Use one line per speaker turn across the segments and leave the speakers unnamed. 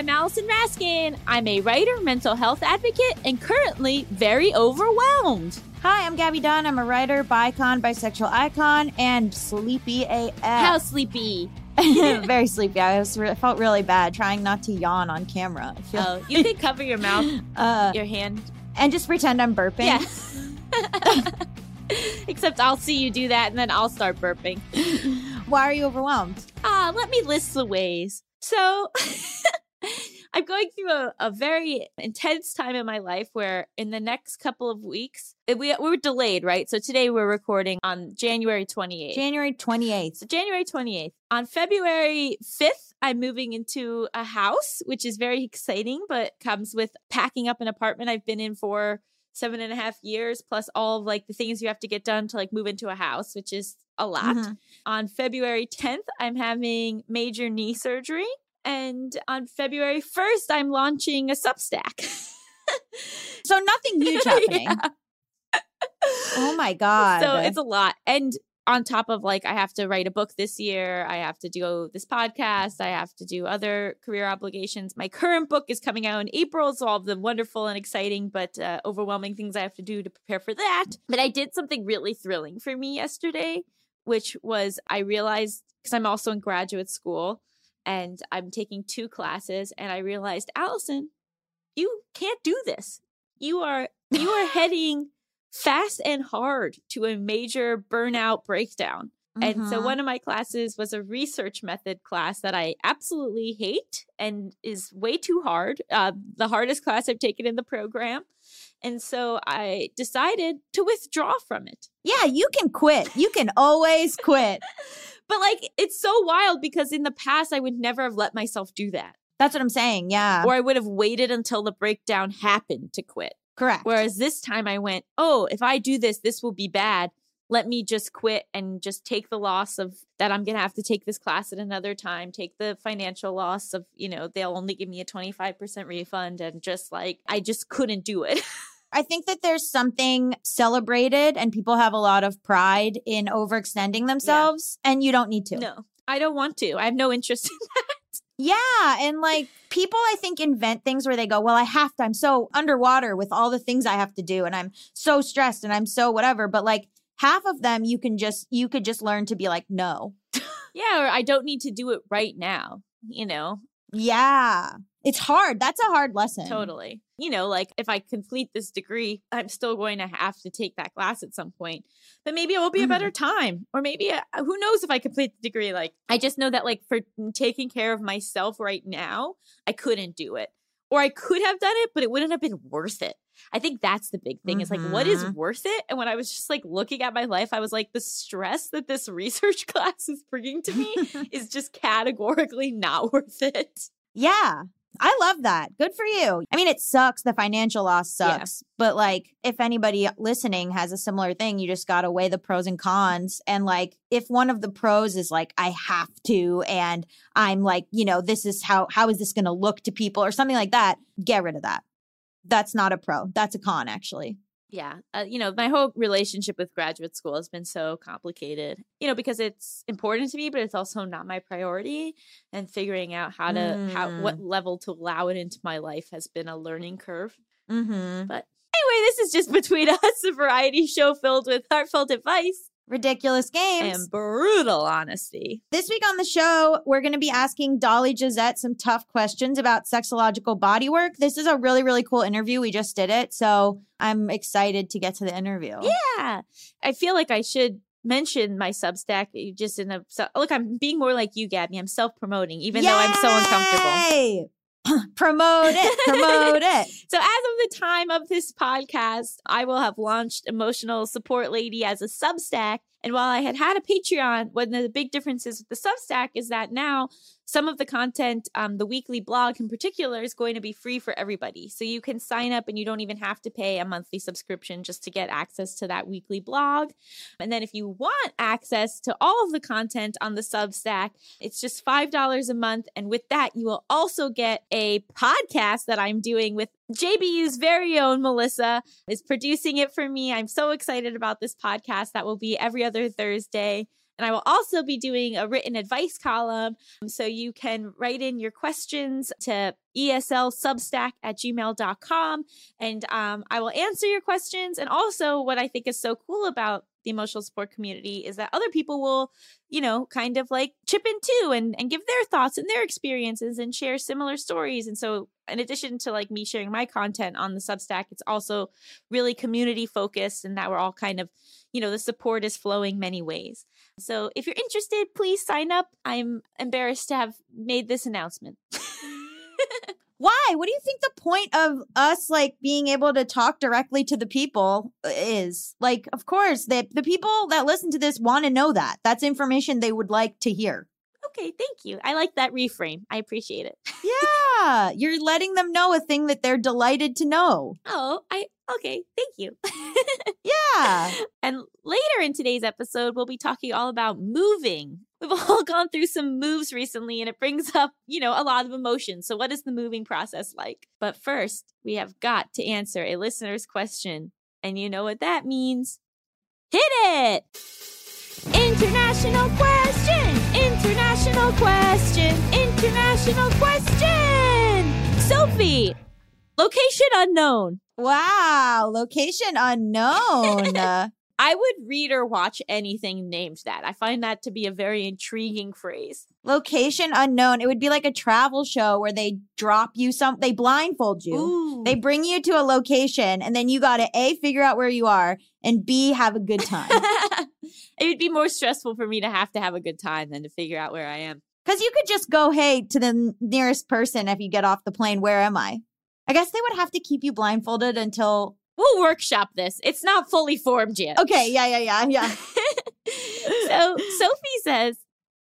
I'm Allison Raskin. I'm a writer, mental health advocate, and currently very overwhelmed.
Hi, I'm Gaby Dunn. I'm a writer, bicon, bisexual icon, and sleepy AF.
How sleepy?
Very sleepy. I was re- felt really bad trying not to yawn on camera.
Oh, you can cover your mouth,
uh,
your hand.
and just pretend I'm burping.
Yeah. Except I'll see you do that and then I'll start burping.
Why are you overwhelmed?
Ah, let me list the ways. So I'm going through a, a very intense time in my life where in the next couple of weeks, eh, we, we were delayed, right? So today we're recording on January 28th.
January 28th.
So January 28th. On February 5th, I'm moving into a house, which is very exciting, but comes with packing up an apartment I've been in for seven and a half years, plus all of like the things you have to get done to like move into a house, which is a lot.
Mhm.
On February 10th, I'm having major knee surgery. And on February 1st, I'm launching a Substack.
So nothing huge happening.
Yeah.
Oh my god.
So it's a lot. And on top of like, I have to write a book this year. I have to do this podcast. I have to do other career obligations. My current book is coming out in April. So all of the wonderful and exciting, but uh, overwhelming things I have to do to prepare for that. But I did something really thrilling for me yesterday, which was I realized because I'm also in graduate school and I'm taking two classes, and I realized, Allison, you can't do this. You are you are heading fast and hard to a major burnout breakdown. And so
Mhm.
one of my classes was a research method class that I absolutely hate and is way too hard. Uh, the hardest class I've taken in the program. And so I decided to withdraw from it.
yeah, you can quit. You can always quit.
But like, it's so wild because in the past, I would never have let myself do that.
That's what I'm saying. Yeah.
Or I would have waited until the breakdown happened to quit.
Correct.
Whereas this time I went, oh, if I do this, this will be bad. Let me just quit and just take the loss of that I'm going to have to take this class at another time, take the financial loss of, you know, they'll only give me a 25% refund and just like, I just couldn't do it.
I think that there's something celebrated and people have a lot of pride in overextending themselves and you don't need to.
no, I don't want to. I have no interest in that.
Yeah. And like people, I think, invent things where they go, well, I have to, I'm so underwater with all the things I have to do and I'm so stressed and I'm so whatever. But like half of them, you can just, you could just learn to be like, no.
Yeah, or I don't need to do it right now, you know,
Yeah. It's hard. That's a hard lesson.
Totally. You know, like if I complete this degree, I'm still going to have to take that class at some point. But maybe it will be a better time. Or maybe uh, who knows if I complete the degree like I just know that like for taking care of myself right now, I couldn't do it. Or I could have done it, but it wouldn't have been worth it. I think that's the big thing. Is like what is
Mhm.
worth it? And when I was just like looking at my life, I was like the stress that this research class is bringing to me is just categorically not worth it.
Yeah. I love that. Good for you. I mean, it sucks. The financial loss
Yeah.
sucks. But like, if anybody listening has a similar thing, you just got to weigh the pros and cons. And like, if one of the pros is like, I have to, and I'm like, you know, this is how, how is this going to look to people or something like that, get rid of that. That's not a pro. That's a con, actually.
Yeah uh, you know my whole relationship with graduate school has been so complicated you know because it's important to me but it's also not my priority and figuring out how to how what level to allow it into my life has been a learning curve.
Mm-hmm.
but anyway this is just between us a variety show filled with heartfelt advice
Ridiculous games.
and brutal honesty
This week on the show, we're going to be asking Dolly Josette some tough questions about sexological bodywork. This is a really, really cool interview. We just did it. So I'm excited to get to the interview.
yeah i feel like i should mention my substack uh, just in a so, look i'm being more like you gaby i'm self-promoting even though i'm so uncomfortable
Yay! promote it. Promote it.
So, as of the time of this podcast, I will have launched Emotional Support Lady as a Substack. And while I had had a Patreon, one of the big differences with the Substack is that now some of the content, um, the weekly blog in particular, is going to be free for everybody. So you can sign up and you don't even have to pay a monthly subscription just to get access to that weekly blog. And then if you want access to all of the content on the Substack, it's just $5 a month. And with that, you will also get a podcast that I'm doing with JBU's very own Melissa is producing it for me. I'm so excited about this podcast that will be every other Thursday. And I will also be doing a written advice column. So you can write in your questions to eslsubstack at gmail.com. And um, I will answer your questions. And also, what I think is so cool about the emotional support community is that other people will, you know, kind of like chip in too and, and give their thoughts and their experiences and share similar stories. And so, in addition to like me sharing my content on the Substack, it's also really community focused and that we're all kind of, you know, the support is flowing many ways. So, if you're interested, please sign up. I'm embarrassed to have made this announcement.
Why? What do you think the point of us like being able to talk directly to the people uh, is? Like, of course, the the people that listen to this want to know that. That's information they would like to hear.
Okay, thank you. I like that reframe. I appreciate it.
Yeah, you're letting them know a thing that they're delighted to know.
Oh, I okay, thank you.
Yeah.
And later in today's episode, we'll be talking all about moving. We've all gone through some moves recently, and it brings up, you know, a lot of emotions. So, what is the moving process like? But first, we have got to answer a listener's question. And you know what that means? Hit it! International question! International question! International question! Sophie! Location unknown.
Wow. Location unknown.
I would read or watch anything named that. I find that to be a very intriguing phrase.
location unknown. It would be like a travel show where they drop you some, they blindfold you.
Ooh.
They bring you to a location and then you got to A, figure out where you are and B, have a good time.
it would be more stressful for me to have to have a good time than to figure out where I am.
Because you could just go, hey, to the n- nearest person if you get off the plane, where am I? I guess they would have to keep you blindfolded until.
We'll workshop this. It's not fully formed yet.
Okay, yeah, yeah, yeah, yeah.
so Sophie says,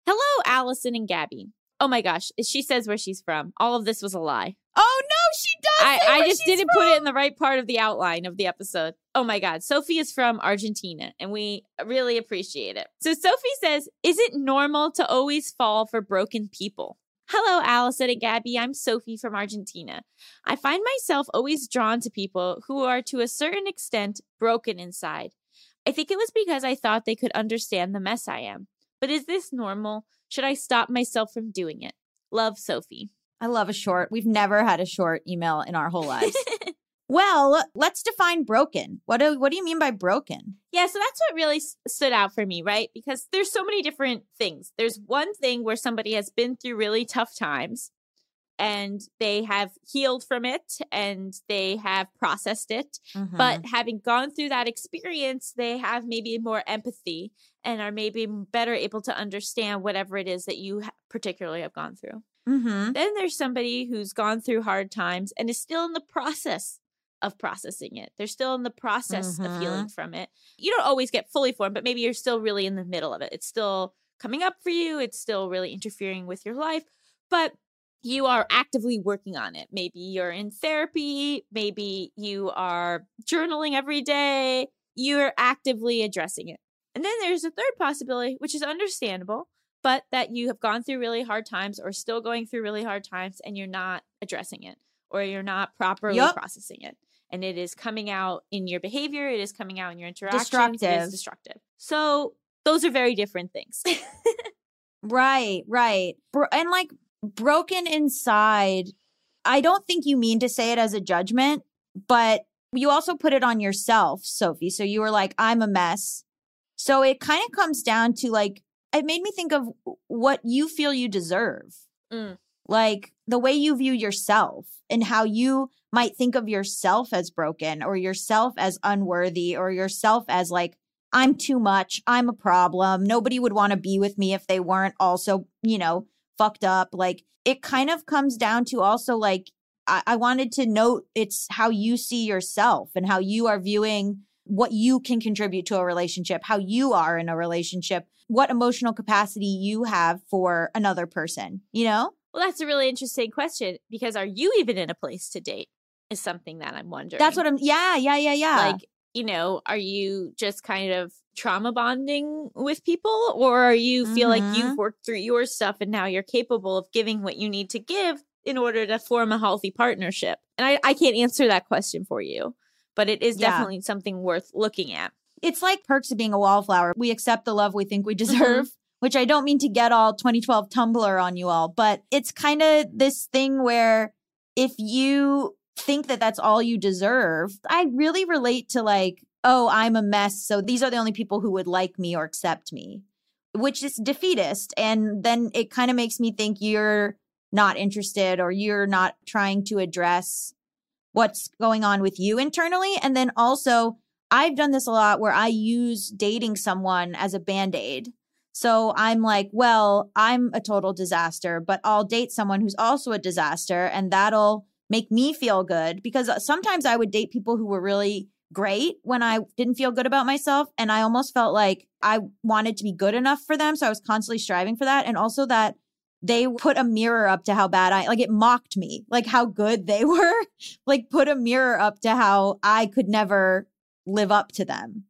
Hello, Allison and Gaby. Oh my gosh, she says where she's from. All of this was a lie.
Oh no, she does.
I, I just didn't put it in the right part of the outline of the episode. Oh my God. Sophie is from Argentina and we really appreciate it. So Sophie says, Is it normal to always fall for broken people? Hello, Allison and Gaby. I'm Sophie from Argentina. I find myself always drawn to people who are to a certain extent broken inside. I think it was because I thought they could understand the mess I am. But is this normal? Should I stop myself from doing it? Love, Sophie.
I love a short. We've never had a short email in our whole lives. well, let's define broken. What do what do you mean by broken?
Yeah, so that's what really stood out for me, right? Because there's so many different things. There's one thing where somebody has been through really tough times and they have healed from it and they have processed it.
Mm-hmm.
But having gone through that experience, they have maybe more empathy and are maybe better able to understand whatever it is that you particularly have gone through.
mm-hmm.
Then there's somebody who's gone through hard times and is still in the process of processing it. They're still in the process of healing mm-hmm. from it. You don't always get fully formed, but maybe you're still really in the middle of it. It's still coming up for you, it's still really interfering with your life, but you are actively working on it. Maybe you're in therapy, maybe you are journaling every day, you're actively addressing it. And then there's a third possibility, which is understandable, but that you have gone through really hard times or still going through really hard times and you're not addressing it or you're not properly
Yup.
processing it. And it is coming out in your behavior, it is coming out in your interactions, it
Destructive.
is destructive. So those are very different things.
Right, right. Bro- and like broken inside, I don't think you mean to say it as a judgment, but you also put it on yourself, Sophie. So you were like, I'm a mess. So it kind of comes down to like, it made me think of what you feel you deserve.
Mm.
Like the way you view yourself and how you might think of yourself as broken or yourself as unworthy or yourself as like, I'm too much. I'm a problem. Nobody would want to be with me if they weren't also, you know, fucked up. Like it kind of comes down to also like, I, I wanted to note it's how you see yourself and how you are viewing what you can contribute to a relationship, how you are in a relationship, what emotional capacity you have for another person, you know?
Well, that's a really interesting question because are you even in a place to date? Is something that I'm wondering.
That's what I'm, yeah, yeah, yeah, yeah.
like you know are you just kind of trauma bonding with people or are you feel like
Mhm.
you've worked through your stuff and now you're capable of giving what you need to give in order to form a healthy partnership and i, I can't answer that question for you but it is
Yeah.
definitely something worth looking at
it's like perks of being a wallflower. We accept the love we think we
Mm-hmm.
Which I don't mean to get all 2012 Tumblr on you all, but it's kind of this thing where if you think that that's all you deserve, I really relate to like, oh, I'm a mess. So these are the only people who would like me or accept me, which is defeatist. And then it kind of makes me think you're not interested or you're not trying to address what's going on with you internally. And then also, I've done this a lot where I use dating someone as a band aid. So I'm like, well, I'm a total disaster, but I'll date someone who's also a disaster and that'll make me feel good because uh, sometimes I would date people who were really great when I didn't feel good about myself. And I almost felt like I wanted to be good enough for them. So I was constantly striving for that. And also that they put a mirror up to how bad I like it mocked me, like how good they were, like put a mirror up to how I could never live up to them.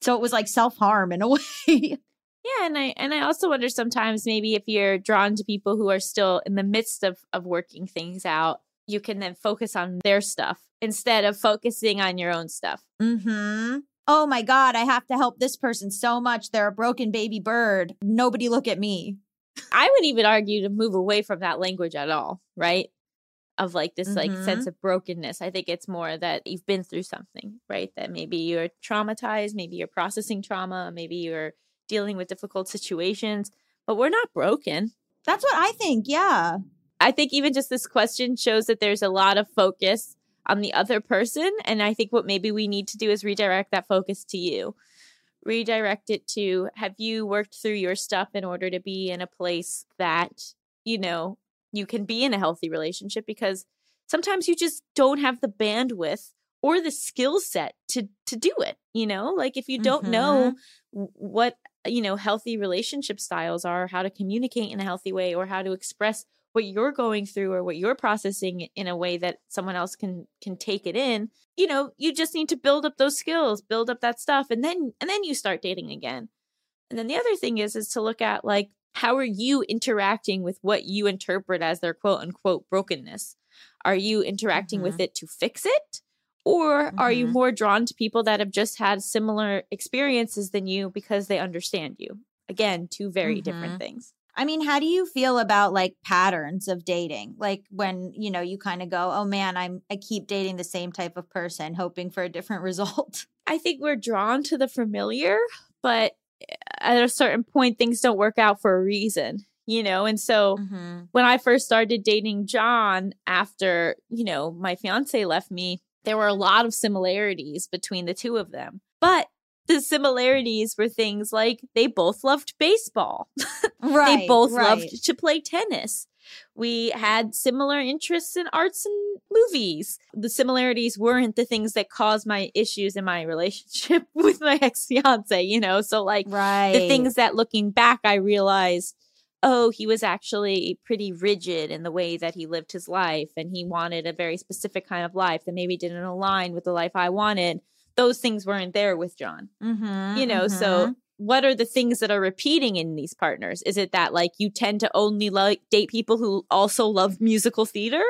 So it was like self harm in a way.
Yeah and i and i also wonder sometimes maybe if you're drawn to people who are still in the midst of of working things out you can then focus on their stuff instead of focusing on your own stuff
hmm. Oh my God, I have to help this person so much. They're a broken baby bird. Nobody look at me.
I would even argue to move away from that language at all, right? Of like this like
Mhm.
sense of brokenness. I think it's more that you've been through something, right? That maybe you're traumatized, maybe you're processing trauma, maybe you're dealing with difficult situations, but we're not broken.
That's what I think. Yeah.
I think even just this question shows that there's a lot of focus on the other person. And I think what maybe we need to do is redirect that focus to you. Redirect it to have you worked through your stuff in order to be in a place that, you know, you can be in a healthy relationship because sometimes you just don't have the bandwidth or the skill set to to do it, you know? Like if you don't mm-hmm. know what you know healthy relationship styles are how to communicate in a healthy way or how to express what you're going through or what you're processing in a way that someone else can can take it in you know you just need to build up those skills build up that stuff and then and then you start dating again. And then the other thing is is to look at like how are you interacting with what you interpret as their quote unquote brokenness? Are you interacting with mm-hmm. it to fix it or are you
Mhm.
more drawn to people that have just had similar experiences than you because they understand you again two very different things
I mean, how do you feel about like patterns of dating? Like when, you know, you kind of go, "Oh man, I'm I keep dating the same type of person hoping for a different result."
I think we're drawn to the familiar, but at a certain point, things don't work out for a reason, you know? And so
Mm-hmm.
when I first started dating John after, you know, my fiance left me, there were a lot of similarities between the two of them. But the similarities were things like they both loved baseball.
Right.
they both
right.
loved to play tennis. We had similar interests in arts and movies. The similarities weren't the things that caused my issues in my relationship with my ex fiance, you know? So, like,
right.
the things that looking back, I realized, oh, he was actually pretty rigid in the way that he lived his life and he wanted a very specific kind of life that maybe didn't align with the life I wanted. Those things weren't there with John
Mhm,
you know
mhm.
so what are the things that are repeating in these partners is it that like you tend to only like date people who also love musical theater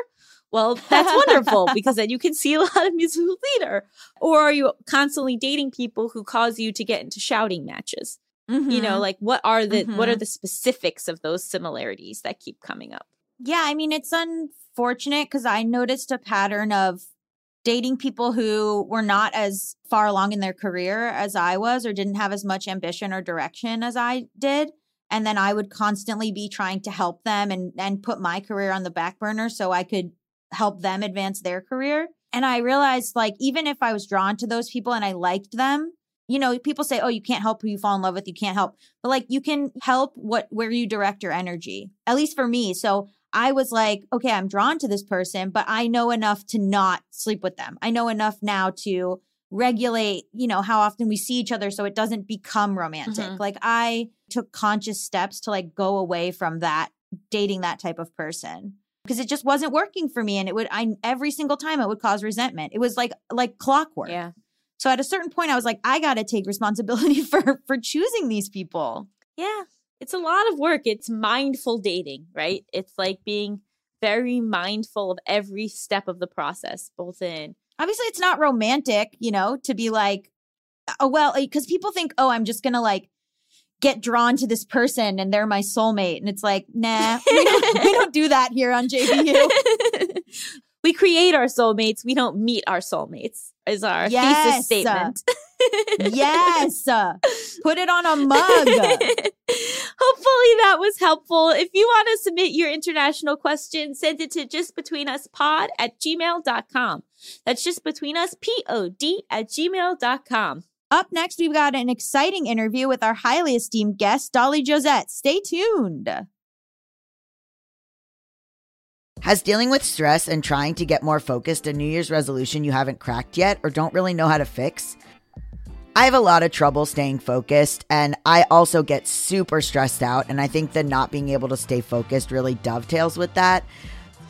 Well, that's wonderful because then you can see a lot of musical theater. Or are you constantly dating people who cause you to get into shouting matches? You know,
Mhm.
like what are the what are
Mhm.
the specifics of those similarities that keep coming up?
Yeah, I mean, it's unfortunate because I noticed a pattern of dating people who were not as far along in their career as I was or didn't have as much ambition or direction as I did. And then I would constantly be trying to help them and, and put my career on the back burner so I could help them advance their career. And I realized, like, even if I was drawn to those people and I liked them, you know, people say, oh, you can't help who you fall in love with, you can't help. But like, you can help what where you direct your energy, at least for me. So I was like, okay, I'm drawn to this person, but I know enough to not sleep with them. I know enough now to regulate, you know, how often we see each other so it doesn't become romantic.
Mhm.
Like I took conscious steps to like go away from that dating that type of person because it just wasn't working for me and it would I every single time it would cause resentment. It was like like clockwork.
Yeah.
So at a certain point I was like I got to take responsibility for for choosing these people.
Yeah. It's a lot of work. It's mindful dating, right? It's like being very mindful of every step of the process, both in
obviously it's not romantic, you know, to be like, uh, oh, well, because people think, oh, I'm just going to like get drawn to this person and they're my soulmate. And it's like, nah, we don't, we don't do that here on JBU.
we create our soulmates. We don't meet our soulmates. Is our
Yes.
thesis statement.
yes. Put it on a mug.
Hopefully that was helpful. If you want to submit your international question, send it to justbetweenuspod at gmail.com. That's just between us, P-O-D at gmail.com.
Up next, we've got an exciting interview with our highly esteemed guest, Dolly Josette. Stay tuned.
Has dealing with stress and trying to get more focused a New Year's resolution you haven't cracked yet or don't really know how to fix? I have a lot of trouble staying focused, and I also get super stressed out. And I think that not being able to stay focused really dovetails with that.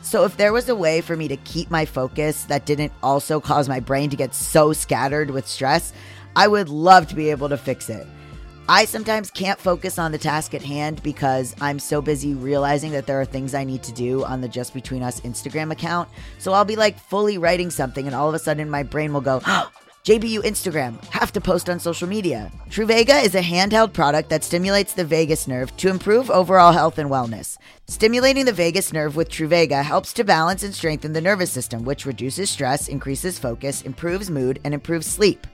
So, if there was a way for me to keep my focus that didn't also cause my brain to get so scattered with stress, I would love to be able to fix it. I sometimes can't focus on the task at hand because I'm so busy realizing that there are things I need to do on the Just Between Us Instagram account. So I'll be like fully writing something, and all of a sudden my brain will go, oh, JBU Instagram, have to post on social media. Truvaga is a handheld product that stimulates the vagus nerve to improve overall health and wellness. Stimulating the vagus nerve with Truvaga helps to balance and strengthen the nervous system, which reduces stress, increases focus, improves mood, and improves sleep.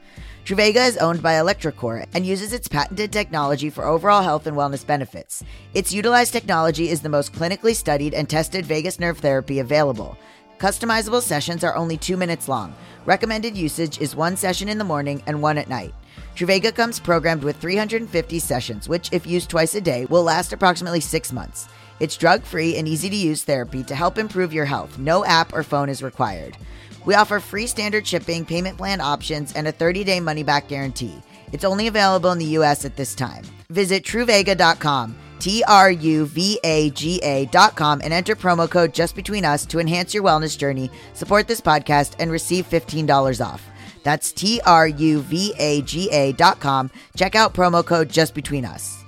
Truvaga is owned by electroCore and uses its patented technology for overall health and wellness benefits. Its utilized technology is the most clinically studied and tested vagus nerve therapy available. Customizable sessions are only two minutes long. Recommended usage is one session in the morning and one at night. Truvaga comes programmed with 350 sessions, which, if used twice a day, will last approximately six months. It's drug free and easy to use therapy to help improve your health. No app or phone is required. We offer free standard shipping, payment plan options, and a 30 day money back guarantee. It's only available in the US at this time. Visit Truvaga.com, T R U V A G A.com, and enter promo code just between us to enhance your wellness journey, support this podcast, and receive $15 off. That's T R U V A G A.com. Check out promo code just between us.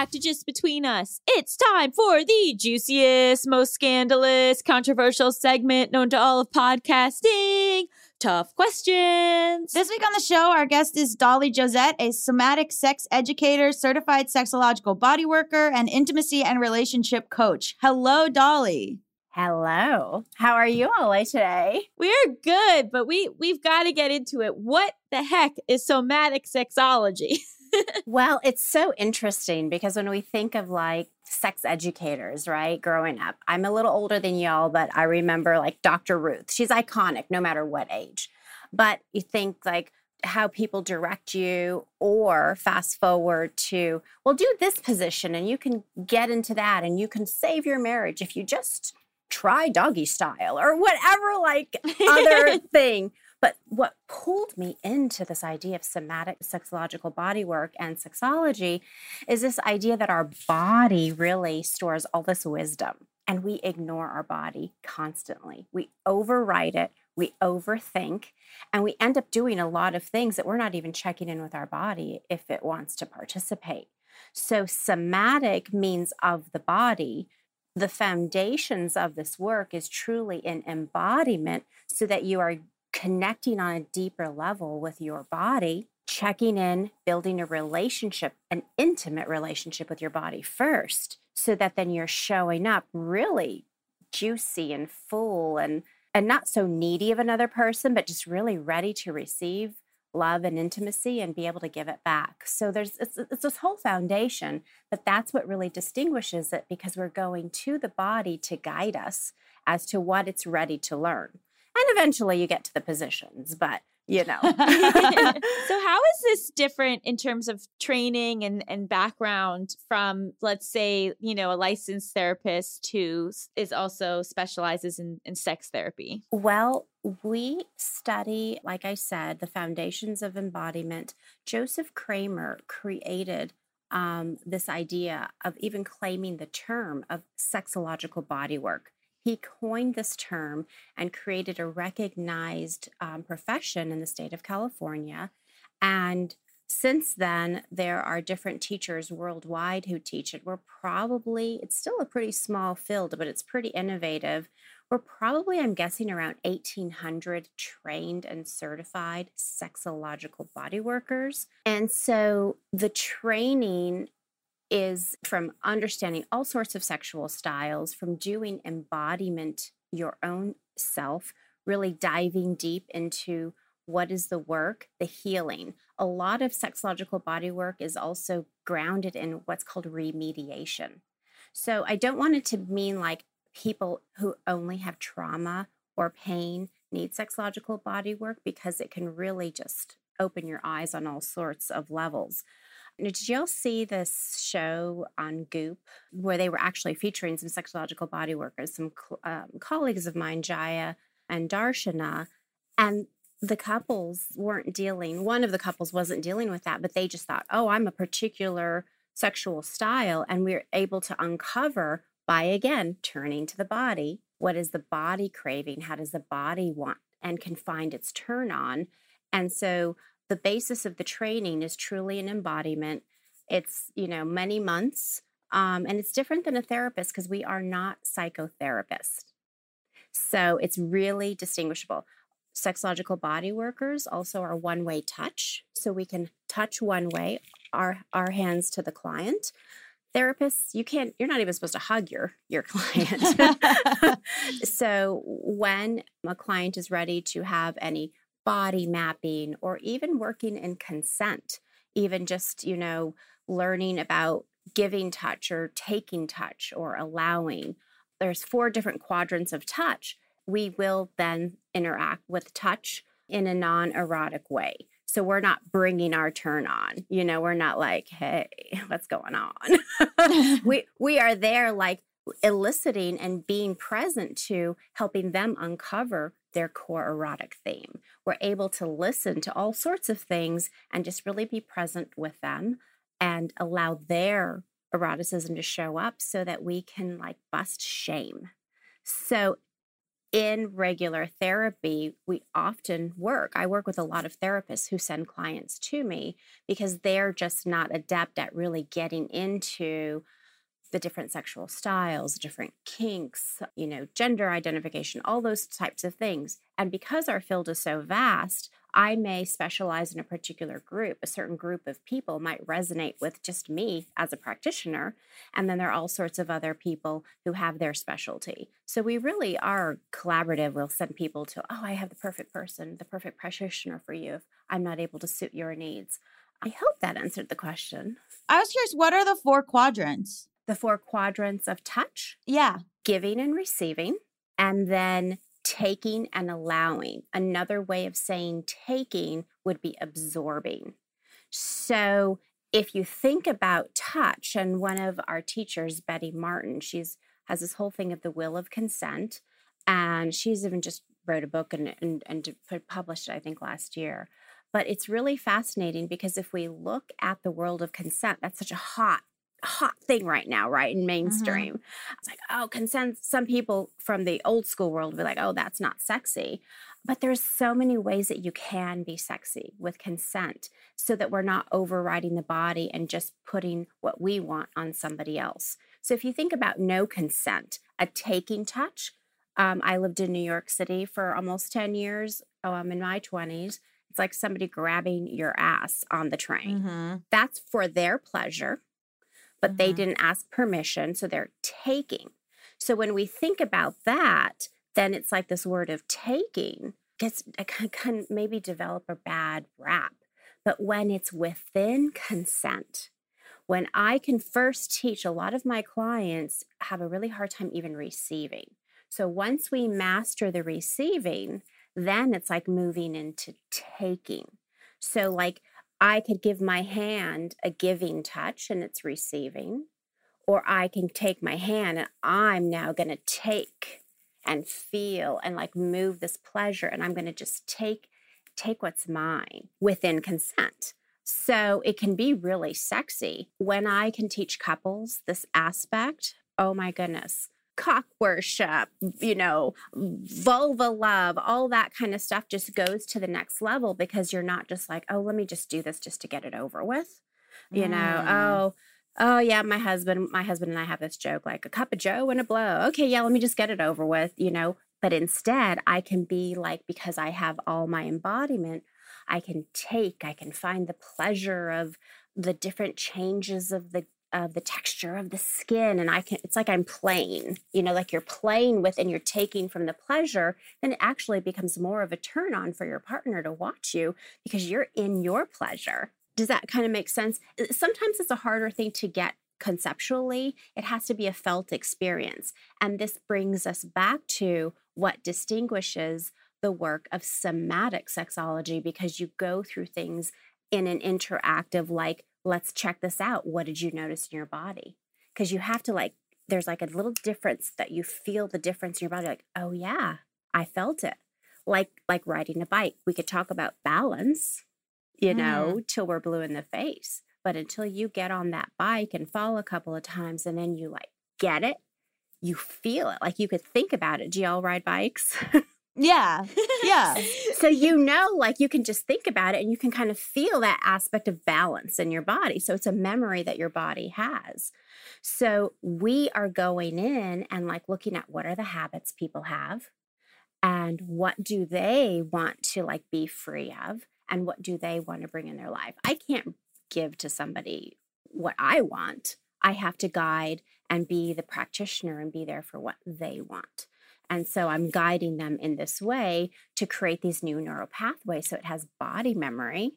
Welcome back to Just Between Us. It's time for the juiciest, most scandalous, controversial segment known to all of podcasting. Tough questions.
This week on the show, our guest is Dolly Josette, a somatic sex educator, certified sexological body worker, and intimacy and relationship coach. Hello, Dolly.
Hello. How are you all today?
We're good, but we we've got to get into it. What the heck is somatic sexology?
well, it's so interesting because when we think of like sex educators, right, growing up, I'm a little older than y'all, but I remember like Dr. Ruth. She's iconic no matter what age. But you think like how people direct you, or fast forward to, well, do this position and you can get into that and you can save your marriage if you just try doggy style or whatever, like other thing. But what pulled me into this idea of somatic sexological body work and sexology is this idea that our body really stores all this wisdom and we ignore our body constantly. We override it, we overthink, and we end up doing a lot of things that we're not even checking in with our body if it wants to participate. So, somatic means of the body. The foundations of this work is truly an embodiment so that you are connecting on a deeper level with your body, checking in, building a relationship, an intimate relationship with your body first, so that then you're showing up really juicy and full and and not so needy of another person, but just really ready to receive love and intimacy and be able to give it back. So there's it's, it's this whole foundation, but that's what really distinguishes it because we're going to the body to guide us as to what it's ready to learn. And eventually you get to the positions, but you know.
so how is this different in terms of training and, and background from let's say you know a licensed therapist who is also specializes in, in sex therapy
Well, we study, like I said, the foundations of embodiment. Joseph Kramer created um, this idea of even claiming the term of sexological bodywork. He coined this term and created a recognized um, profession in the state of California. And since then, there are different teachers worldwide who teach it. We're probably, it's still a pretty small field, but it's pretty innovative. We're probably, I'm guessing, around 1,800 trained and certified sexological body workers. And so the training is from understanding all sorts of sexual styles, from doing embodiment your own self, really diving deep into what is the work, the healing. A lot of sexological body work is also grounded in what's called remediation. So I don't want it to mean like people who only have trauma or pain need sexological body work because it can really just open your eyes on all sorts of levels. Did y'all see this show on Goop where they were actually featuring some sexological body workers, some um, colleagues of mine, Jaya and Darshana, and the couples weren't dealing, one of the couples wasn't dealing with that, but they just thought, oh, I'm a particular sexual style. And we are able to uncover by again turning to the body. What is the body craving? How does the body want and can find its turn on? And so the basis of the training is truly an embodiment. It's, you know, many months. Um, and it's different than a therapist because we are not psychotherapists. So it's really distinguishable. Sexological body workers also are one way touch. So we can touch one way, our, our hands to the client. Therapists, you can't, you're not even supposed to hug your, your client. so when a client is ready to have any body mapping or even working in consent, even just, you know, learning about giving touch or taking touch or allowing. There's four different quadrants of touch. We will then interact with touch in a non erotic way. So we're not bringing our turn on. You know, we're not like, hey, what's going on? we we are there like eliciting and being present to helping them uncover their core erotic theme. We're able to listen to all sorts of things and just really be present with them and allow their eroticism to show up so that we can like bust shame. So in regular therapy, we often work. I work with a lot of therapists who send clients to me because they're just not adept at really getting into the different sexual styles, different kinks, you know, gender identification, all those types of things. And because our field is so vast, I may specialize in a particular group. A certain group of people might resonate with just me as a practitioner. And then there are all sorts of other people who have their specialty. So we really are collaborative. We'll send people to, oh, I have the perfect person, the perfect practitioner for you if I'm not able to suit your needs. I hope that answered the question.
I was curious, what are the four quadrants?
The four quadrants of touch,
Yeah.
giving and receiving, and then taking and allowing. Another way of saying taking would be absorbing. So if you think about touch, and one of our teachers, Betty Martin, she's has this whole thing of the Wheel of Consent, and she's even just wrote a book and and, and published it, I think, last year. But it's really fascinating because if we look at the world of consent, that's such a hot hot thing right now, right? In mainstream. It's like, oh, consent. Some people from the old school world be like, oh, that's not sexy. But there's so many ways that you can be sexy with consent so that we're not overriding the body and just putting what we want on somebody else. So if you think about no consent, a taking touch, um, I lived in New York City for almost 10 years. Oh, I'm in my 20s. It's like somebody grabbing your ass on the train.
Mm-hmm.
That's for their pleasure, but they
Mhm.
didn't ask permission. So they're taking. So when we think about that, then it's like this word of taking gets can, can maybe develop a bad rap. But when it's within consent, when I can first teach, a lot of my clients have a really hard time even receiving. So once we master the receiving, then it's like moving into taking. So, like, I could give my hand a giving touch and it's receiving, or I can take my hand and I'm now going to take and feel and like move this pleasure and I'm going to just take take what's mine within consent. So it can be really sexy when I can teach couples this aspect. Oh my goodness. Cock worship, you know, vulva love, all that kind of stuff just goes to the next level because you're not just like, oh, let me just do this just to get it over with. You know,
Mm.
oh, oh yeah, my husband, my husband and I have this joke like a cup of Joe and a blow. Okay, yeah, let me just get it over with, you know. But instead, I can be like, because I have all my embodiment, I can take, I can find the pleasure of the different changes of the of the texture of the skin and I can it's like I'm playing, you know, like you're playing with and you're taking from the pleasure, then it actually becomes more of a turn on for your partner to watch you because you're in your pleasure. Does that kind of make sense? Uh, Sometimes it's a harder thing to get conceptually. It has to be a felt experience. And this brings us back to what distinguishes the work of somatic sexology because you go through things in an interactive, like, let's check this out. What did you notice in your body? Because you have to, like, there's like a little difference that you feel the difference in your body, like, oh, yeah, I felt it. Like, like riding a bike. We could talk about balance, you mm. know, till we're blue in the face. But until you get on that bike and fall a couple of times and then you like get it, you feel it. Like you could think about it. Do y'all ride bikes?
Yeah. Yeah.
so you know, like you can just think about it and you can kind of feel that aspect of balance in your body. So it's a memory that your body has. So we are going in and like looking at what are the habits people have and what do they want to like be free of and what do they want to bring in their life. I can't give to somebody what I want. I have to guide and be the practitioner and be there for what they want. And so I'm guiding them in this way to create these new neural pathways. So it has body memory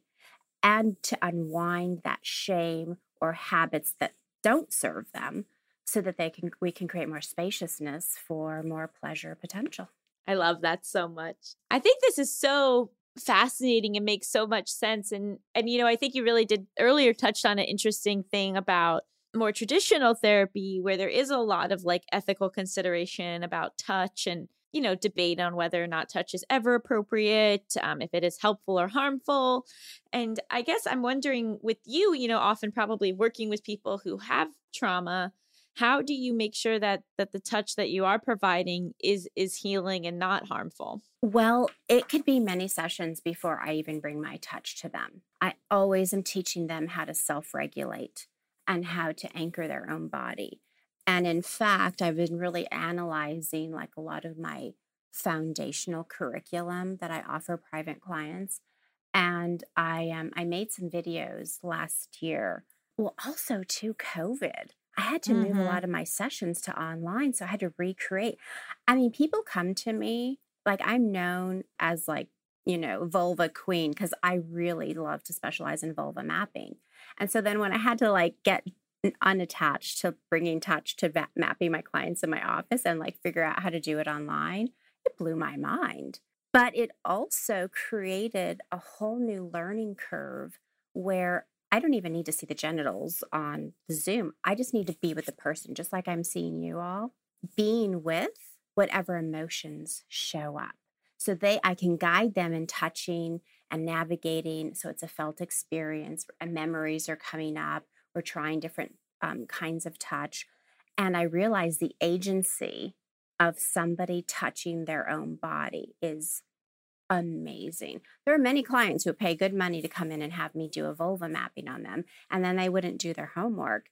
and to unwind that shame or habits that don't serve them so that they can we can create more spaciousness for more pleasure potential.
I love that so much. I think this is so fascinating and makes so much sense and and you know I think you really did earlier touched on an interesting thing about more traditional therapy where there is a lot of like ethical consideration about touch and you know debate on whether or not touch is ever appropriate um, if it is helpful or harmful. And i guess i'm wondering with you you know often probably working with people who have trauma how do you make sure that that the touch that you are providing is is healing and not harmful?
Well, it could be many sessions before I even bring my touch to them. I always am teaching them how to self regulate and how to anchor their own body. And in fact, I've been really analyzing like a lot of my foundational curriculum that I offer private clients. And I um I made some videos last year. Well, also too COVID. I had to move a
Mhm.
lot of my sessions to online, so I had to recreate. I mean, people come to me like I'm known as like, you know, vulva queen because I really love to specialize in vulva mapping. And so then when I had to like get unattached to bringing touch to va- mapping my clients in my office and like figure out how to do it online, it blew my mind. But it also created a whole new learning curve where I don't even need to see the genitals on Zoom. I just need to be with the person, just like I'm seeing you all, being with whatever emotions show up. So they I can guide them in touching and navigating. So it's a felt experience and memories are coming up. We're trying different um, kinds of touch. And I realized the agency of somebody touching their own body is amazing. There are many clients who pay good money to come in and have me do a vulva mapping on them, and then they wouldn't do their homework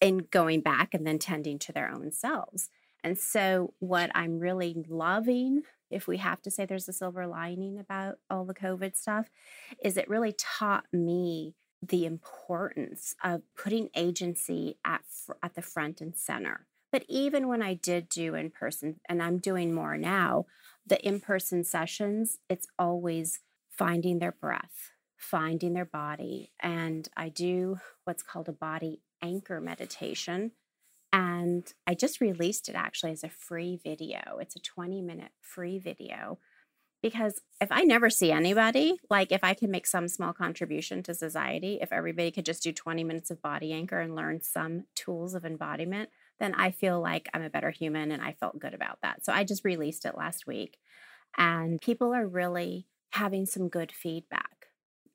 in going back and then tending to their own selves. And so, what I'm really loving, if we have to say there's a silver lining about all the COVID stuff, is it really taught me the importance of putting agency at fr- at the front and center. But even when I did do in person, and I'm doing more now, the in person sessions, it's always finding their breath, finding their body. And I do what's called a body anchor meditation. And I just released it actually as a free video. It's a 20 minute free video. Because if I never see anybody, like if I can make some small contribution to society, if everybody could just do 20 minutes of body anchor and learn some tools of embodiment, then I feel like I'm a better human and I felt good about that. So I just released it last week and people are really having some good feedback.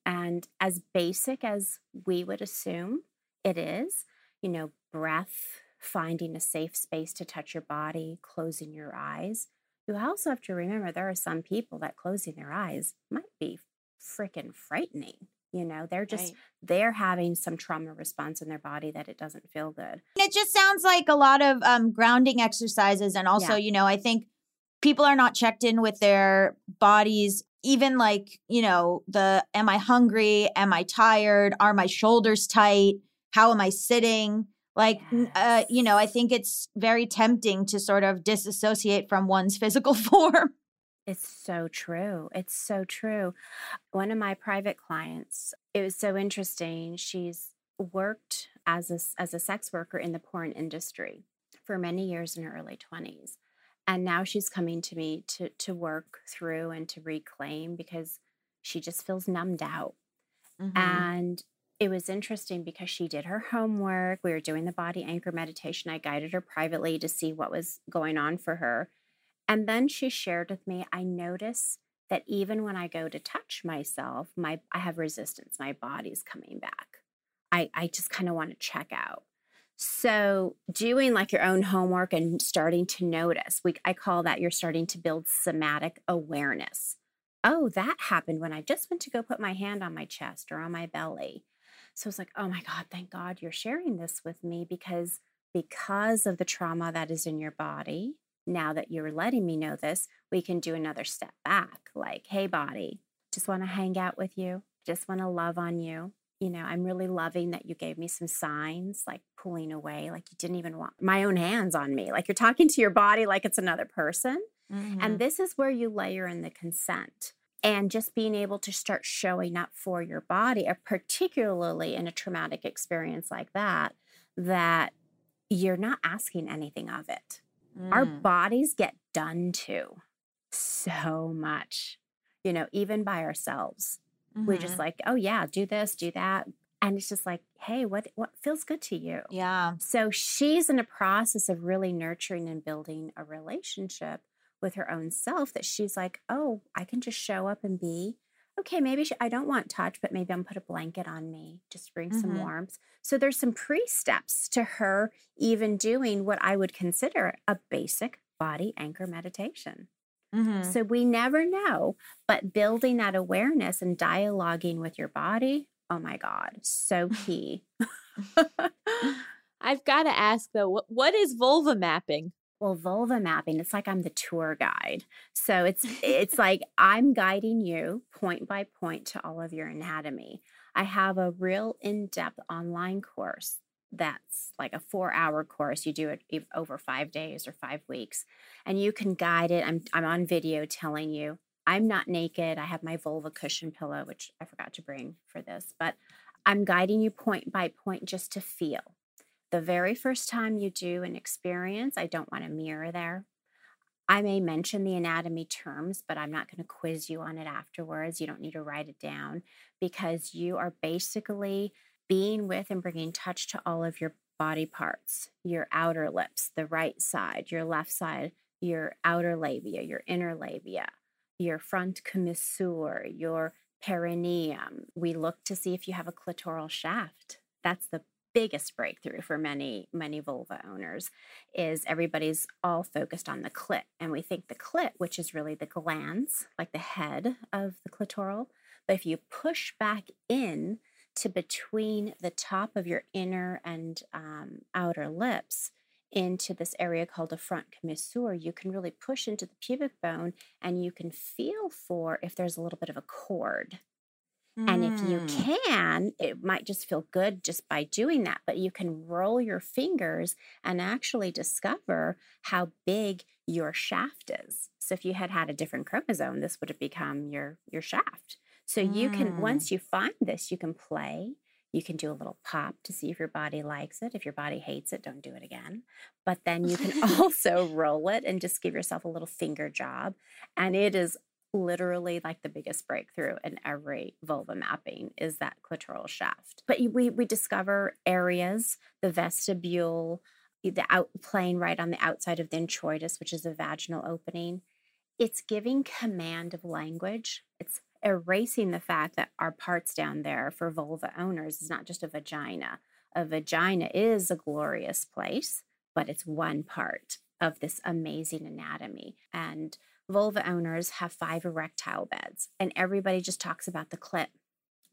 And as basic as we would assume it is, you know, breath, finding a safe space to touch your body, closing your eyes. You also have to remember there are some people that closing their eyes might be freaking frightening. You know, they're just
Right.
they're having some trauma response in their body that it doesn't feel good.
It just sounds like a lot of um, grounding exercises. And also,
Yeah.
you know, I think people are not checked in with their bodies. Even like, you know, the am I hungry? Am I tired? Are my shoulders tight? How am I sitting? Like, n- uh, you know, I think it's very tempting to sort of disassociate from one's physical form.
It's so true. It's so true. One of my private clients, it was so interesting. She's worked as a as a sex worker in the porn industry for many years in her early 20s. And now she's coming to me to to work through and to reclaim because she just feels numbed out. And it was interesting because she did her homework. We were doing the body anchor meditation. I guided her privately to see what was going on for her. And then she shared with me, I notice that even when I go to touch myself, my I have resistance. My body's coming back. I, I just kind of want to check out. So doing like your own homework and starting to notice, we I call that you're starting to build somatic awareness. Oh, that happened when I just went to go put my hand on my chest or on my belly. So it's like, oh my God, thank God you're sharing this with me because because of the trauma that is in your body, now that you're letting me know this, we can do another step back. Like, hey, body, just want to hang out with you, just want to love on you. You know, I'm really loving that you gave me some signs, like pulling away, like you didn't even want my own hands on me. Like you're talking to your body like it's another person. And mm-hmm. this is where you layer in the consent and just being able to start showing up for your body, particularly in a traumatic experience like that, that you're not asking anything of it. Our
Mm.
bodies get done to so much, you know, even by ourselves. We're
Mm-hmm.
just like, oh yeah, do this, do that. And it's just like, hey, what what feels good to you?
yeah.
So she's in a process of really nurturing and building a relationship with her own self that she's like, oh, I can just show up and be. Okay, maybe she, I don't want touch, but maybe I'm put a blanket on me, just bring some
Mhm.
warmth. So there's some pre steps to her even doing what I would consider a basic body anchor meditation.
Mhm.
So we never know, but building that awareness and dialoguing with your body, oh my God, so key.
I've got to ask though, what, what is vulva mapping?
Well, vulva mapping, it's like I'm the tour guide. So it's it's like I'm guiding you point by point to all of your anatomy. I have a real in-depth online course that's like a 4-hour course. You do it over 5 days or 5 weeks and you can guide it. I'm I'm on video telling you I'm not naked. I have my vulva cushion pillow which I forgot to bring for this, but I'm guiding you point by point just to feel the very first time you do an experience, I don't want a mirror there. I may mention the anatomy terms, but I'm not going to quiz you on it afterwards. You don't need to write it down because you are basically being with and bringing touch to all of your body parts your outer lips, the right side, your left side, your outer labia, your inner labia, your front commissure, your perineum. We look to see if you have a clitoral shaft. That's the biggest breakthrough for many many vulva owners is everybody's all focused on the clit and we think the clit which is really the glands like the head of the clitoral but if you push back in to between the top of your inner and um, outer lips into this area called a front commissure, you can really push into the pubic bone and you can feel for if there's a little bit of a cord. And if you
Mm.
can, it might just feel good just by doing that, but you can roll your fingers and actually discover how big your shaft is. So if you had had a different chromosome, this would have become your your shaft. So you can
Mm.
once you find this, you can play. You can do a little pop to see if your body likes it. If your body hates it, don't do it again. But then you can also roll it and just give yourself a little finger job. And it is literally like the biggest breakthrough in every vulva mapping is that clitoral shaft. But we we discover areas, the vestibule, the out plane right on the outside of the introitus, which is a vaginal opening. It's giving command of language. It's erasing the fact that our parts down there for vulva owners is not just a vagina. A vagina is a glorious place, but it's one part of this amazing anatomy. And vulva owners have five erectile beds, and everybody just talks about the clit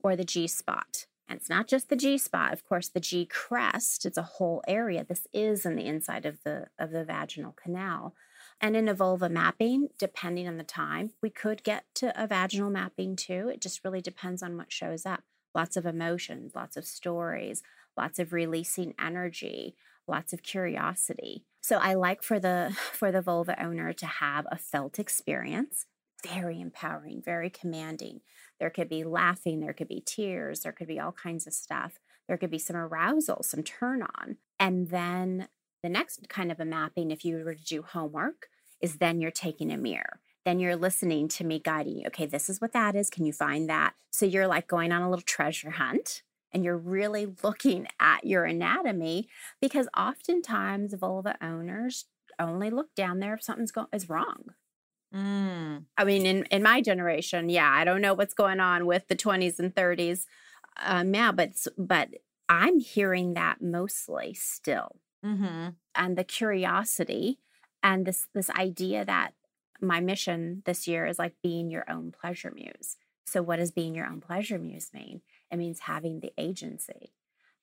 or the G spot. And it's not just the G spot, of course, the G crest, it's a whole area. This is in the inside of the of the vaginal canal. And in a vulva mapping, depending on the time, we could get to a vaginal mapping too. It just really depends on what shows up. Lots of emotions, lots of stories, lots of releasing energy, lots of curiosity. So I like for the for the vulva owner to have a felt experience, very empowering, very commanding. There could be laughing, there could be tears, there could be all kinds of stuff. There could be some arousal, some turn on. And then the next kind of a mapping, if you were to do homework, is then you're taking a mirror. Then you're listening to me guiding you. Okay, this is what that is. Can you find that? So you're like going on a little treasure hunt and you're really looking at your anatomy because oftentimes vulva owners only look down there if something's go- is wrong.
Mm.
I mean, in, in my generation, yeah, I don't know what's going on with the 20s and 30s um, now, but but I'm hearing that mostly still,
Mm-hmm.
and the curiosity and this this idea that my mission this year is like being your own pleasure muse. So, what does being your own pleasure muse mean? It means having the agency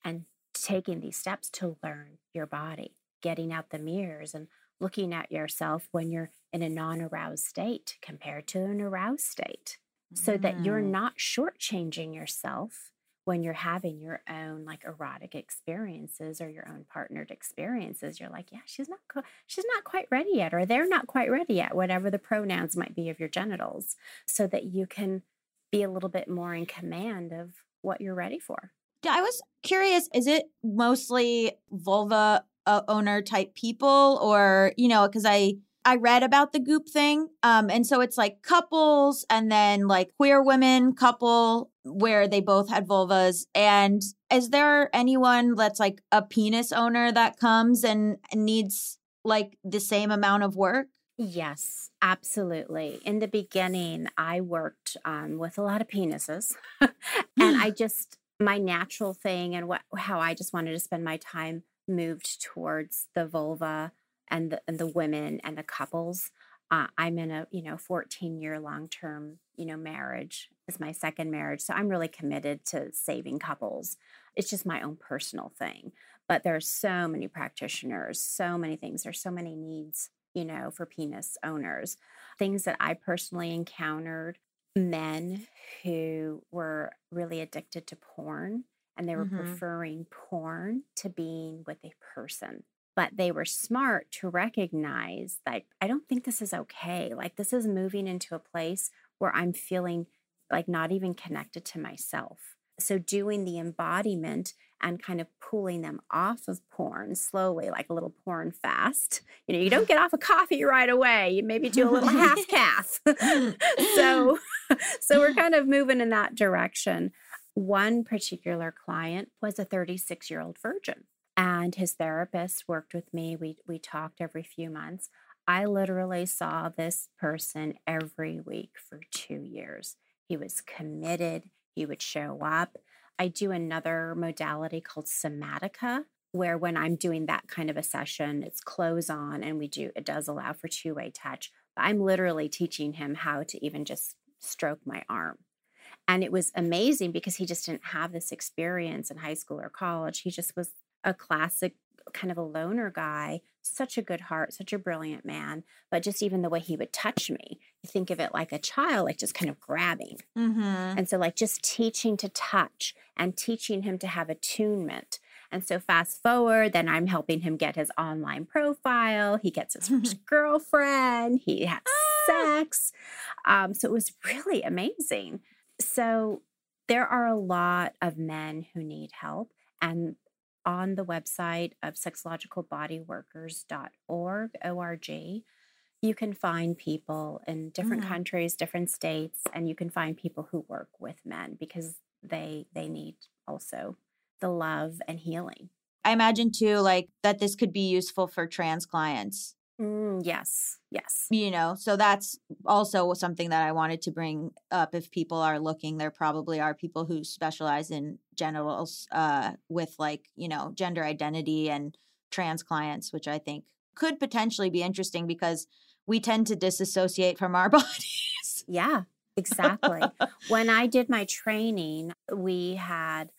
and taking these steps to learn your body, getting out the mirrors and looking at yourself when you're in a non aroused state compared to an aroused state so that you're
Mm.
not shortchanging yourself when you're having your own like erotic experiences or your own partnered experiences you're like yeah she's not co- she's not quite ready yet or they're not quite ready yet whatever the pronouns might be of your genitals so that you can be a little bit more in command of what you're ready for
I was curious, is it mostly vulva uh, owner type people or, you know, cuz I I read about the goop thing. Um and so it's like couples and then like queer women couple where they both had vulvas and is there anyone that's like a penis owner that comes and needs like the same amount of work?
Yes, absolutely. In the beginning, I worked um, with a lot of penises, and I just my natural thing and what how I just wanted to spend my time moved towards the vulva and the and the women and the couples. Uh, I'm in a you know 14 year long term you know marriage. It's my second marriage, so I'm really committed to saving couples. It's just my own personal thing. But there are so many practitioners, so many things. There's so many needs you know, for penis owners. Things that I personally encountered men who were really addicted to porn and they were
Mhm.
preferring porn to being with a person. But they were smart to recognize like, I don't think this is okay. Like, this is moving into a place where I'm feeling like not even connected to myself. So, doing the embodiment and kind of pulling them off of porn slowly, like a little porn fast. You know, you don't get off a coffee right away. You maybe do a little half calf. so, so we're kind of moving in that direction. One particular client was a 36 year old virgin, and his therapist worked with me. We we talked every few months. I literally saw this person every week for two years. He was committed. He would show up. I do another modality called somatica, where when I'm doing that kind of a session, it's clothes on and we do, it does allow for two way touch. But I'm literally teaching him how to even just stroke my arm. And it was amazing because he just didn't have this experience in high school or college. He just was a classic kind of a loner guy, such a good heart, such a brilliant man. But just even the way he would touch me, you think of it like a child, like just kind of grabbing.
Mm-hmm.
And so, like, just teaching to touch and teaching him to have attunement. And so, fast forward, then I'm helping him get his online profile. He gets his first girlfriend. He has sex. Um, so, it was really amazing. So, there are a lot of men who need help. And on the website of sexologicalbodyworkers.org, O-R-G, you can find people in different
Mm.
countries, different states, and you can find people who work with men because they they need also the love and healing.
I imagine too, like that this could be useful for trans clients.
Mm, yes, yes.
You know, so that's also something that I wanted to bring up. If people are looking, there probably are people who specialize in genitals uh, with like, you know, gender identity and trans clients, which I think could potentially be interesting because we tend to disassociate from our bodies.
Yeah, exactly. when I did my training, we had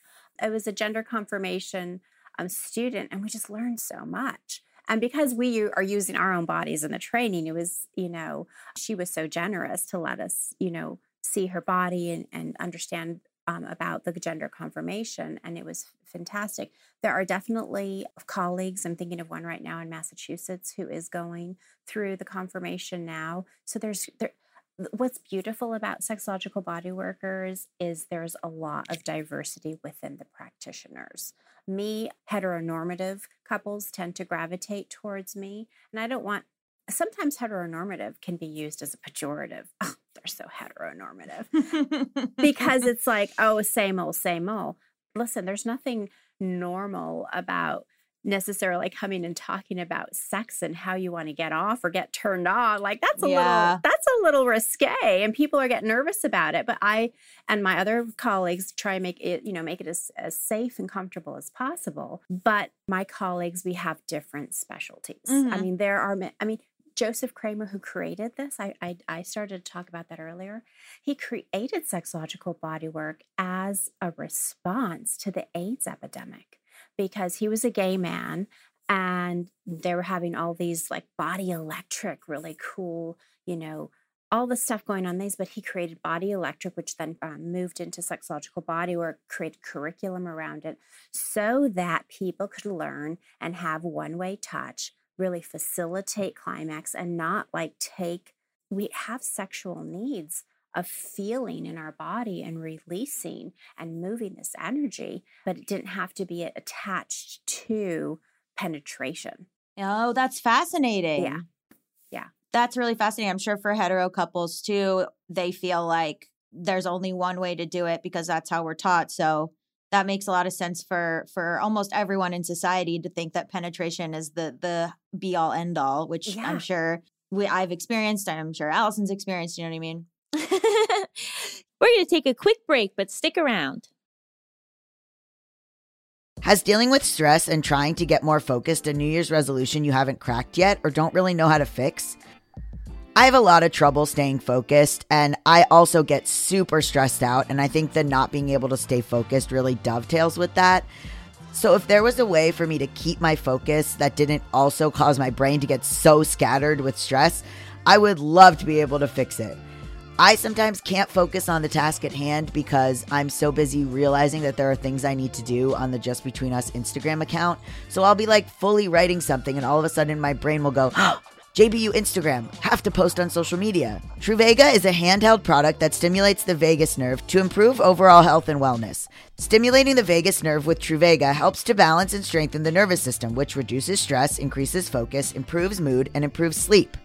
it was a gender confirmation um, student, and we just learned so much. And because we are using our own bodies in the training, it was you know she was so generous to let us you know see her body and, and understand um, about the gender confirmation, and it was fantastic. There are definitely colleagues. I'm thinking of one right now in Massachusetts who is going through the confirmation now. So there's there what's beautiful about sexological body workers is there's a lot of diversity within the practitioners. Me, heteronormative couples tend to gravitate towards me, and I don't want sometimes heteronormative can be used as a pejorative. Oh, they're so heteronormative because it's like, oh, same old, same old. Listen, there's nothing normal about necessarily coming and talking about sex and how you want to get off or get turned on. Like that's a
Yeah.
little that's a little risque and people are getting nervous about it. But I and my other colleagues try and make it, you know, make it as, as safe and comfortable as possible. But my colleagues, we have different specialties. I
Mhm.
mean, there are I mean, Joseph Kramer, who created this, I, I I started to talk about that earlier. He created sexological bodywork as a response to the AIDS epidemic because he was a gay man and they were having all these like body electric, really cool, you know, all the stuff going on these, but he created Body Electric, which then um, moved into sexological bodywork, created curriculum around it so that people could learn and have one way touch, really facilitate climax and not like take, we have sexual needs of feeling in our body and releasing and moving this energy, but it didn't have to be attached to penetration.
oh, that's fascinating.
Yeah. Yeah.
That's really fascinating. I'm sure for hetero couples too, they feel like there's only one way to do it because that's how we're taught. So that makes a lot of sense for for almost everyone in society to think that penetration is the the be all end all, which
Yeah.
I'm sure we I've experienced. I'm sure Allison's experienced. You know what I mean?
We're going to take a quick break, but stick around.
Has dealing with stress and trying to get more focused a New Year's resolution you haven't cracked yet or don't really know how to fix? I have a lot of trouble staying focused, and I also get super stressed out. And I think that not being able to stay focused really dovetails with that. So, if there was a way for me to keep my focus that didn't also cause my brain to get so scattered with stress, I would love to be able to fix it. I sometimes can't focus on the task at hand because I'm so busy realizing that there are things I need to do on the Just Between Us Instagram account. So I'll be like fully writing something, and all of a sudden my brain will go, oh, JBU Instagram, have to post on social media. Truvaga is a handheld product that stimulates the vagus nerve to improve overall health and wellness. Stimulating the vagus nerve with Truvaga helps to balance and strengthen the nervous system, which reduces stress, increases focus, improves mood, and improves sleep.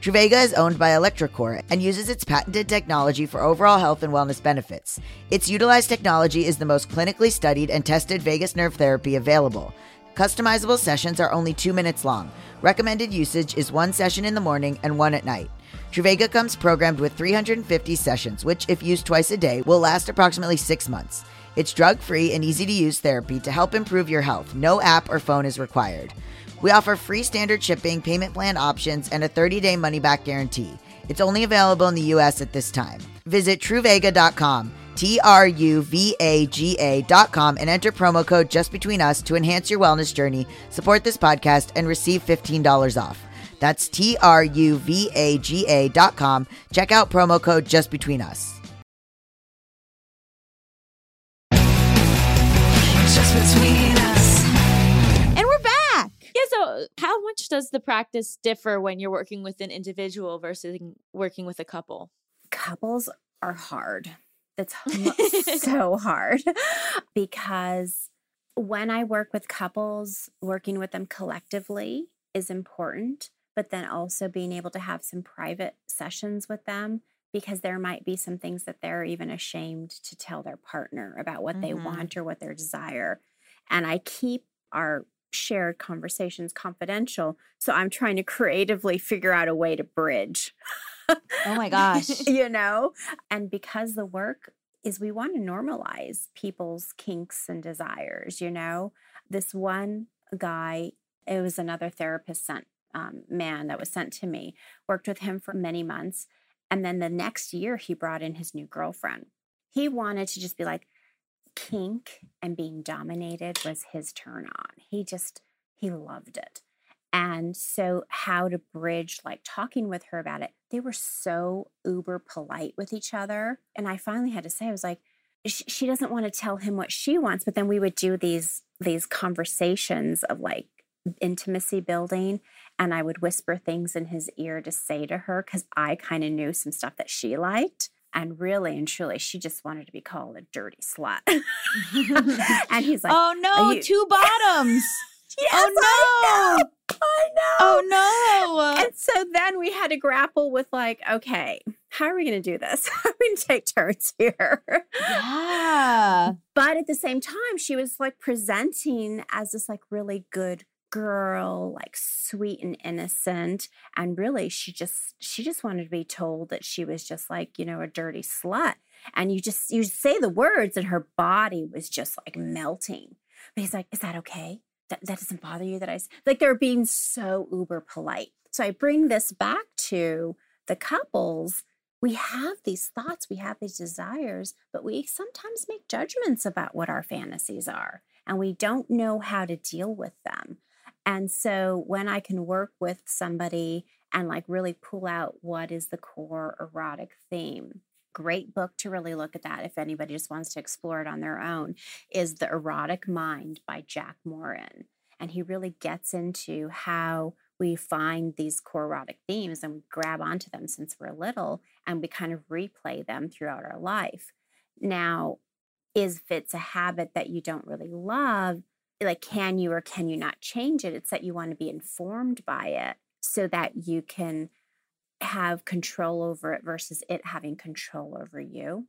Truvaga is owned by electroCore and uses its patented technology for overall health and wellness benefits. Its utilized technology is the most clinically studied and tested vagus nerve therapy available. Customizable sessions are only two minutes long. Recommended usage is one session in the morning and one at night. Truvaga comes programmed with 350 sessions, which, if used twice a day, will last approximately six months. It's drug free and easy to use therapy to help improve your health. No app or phone is required. We offer free standard shipping, payment plan options, and a 30 day money back guarantee. It's only available in the US at this time. Visit truvaga.com, T R U V A G A.com, and enter promo code just between us to enhance your wellness journey, support this podcast, and receive $15 off. That's T R U V A G A.com. Check out promo code just between us.
Yeah, so how much does the practice differ when you're working with an individual versus working with a couple?
couples are hard. That's so hard because when I work with couples, working with them collectively is important, but then also being able to have some private sessions with them because there might be some things that they're even ashamed to tell their partner about what they
Mhm.
want or what their desire. And I keep our shared conversations confidential. So I'm trying to creatively figure out a way to bridge.
Oh my gosh.
you know? And because the work is we want to normalize people's kinks and desires, you know? This one guy, it was another therapist sent um, man that was sent to me, worked with him for many months. And then the next year, he brought in his new girlfriend. He wanted to just be like, kink and being dominated was his turn on. He just, he loved it. And so, how to bridge like talking with her about it, they were so uber polite with each other. And I finally had to say, I was like, she doesn't want to tell him what she wants, but then we would do these these conversations of like intimacy building and I would whisper things in his ear to say to her cuz I kind of knew some stuff that she liked and really and truly she just wanted to be called a dirty slut. and he's like,
oh no,
you-
two bottoms.
yes,
oh
know. I know.
Oh no.
And so then we had to grapple with like, okay, how are we going to do this? How are we going to take turns here?
yeah.
But at the same time, she was like presenting as this like really good girl, like sweet and innocent. And really, she just she just wanted to be told that she was just like, you know, a dirty slut. And you just you say the words and her body was just like melting. But he's like, is that okay? That, that doesn't bother you that I like they're being so uber polite. So I bring this back to the couples. We have these thoughts, we have these desires, but we sometimes make judgments about what our fantasies are, and we don't know how to deal with them. And so when I can work with somebody and like really pull out what is the core erotic theme, great book to really look at that if anybody just wants to explore it on their own is The Erotic Mind by Jack Morin. And he really gets into how we find these core erotic themes and we grab onto them since we're little and we kind of replay them throughout our life. Now, is if it's a habit that you don't really love, like can you or can you not change it? It's that you want to be informed by it so that you can have control over it versus it having control over you,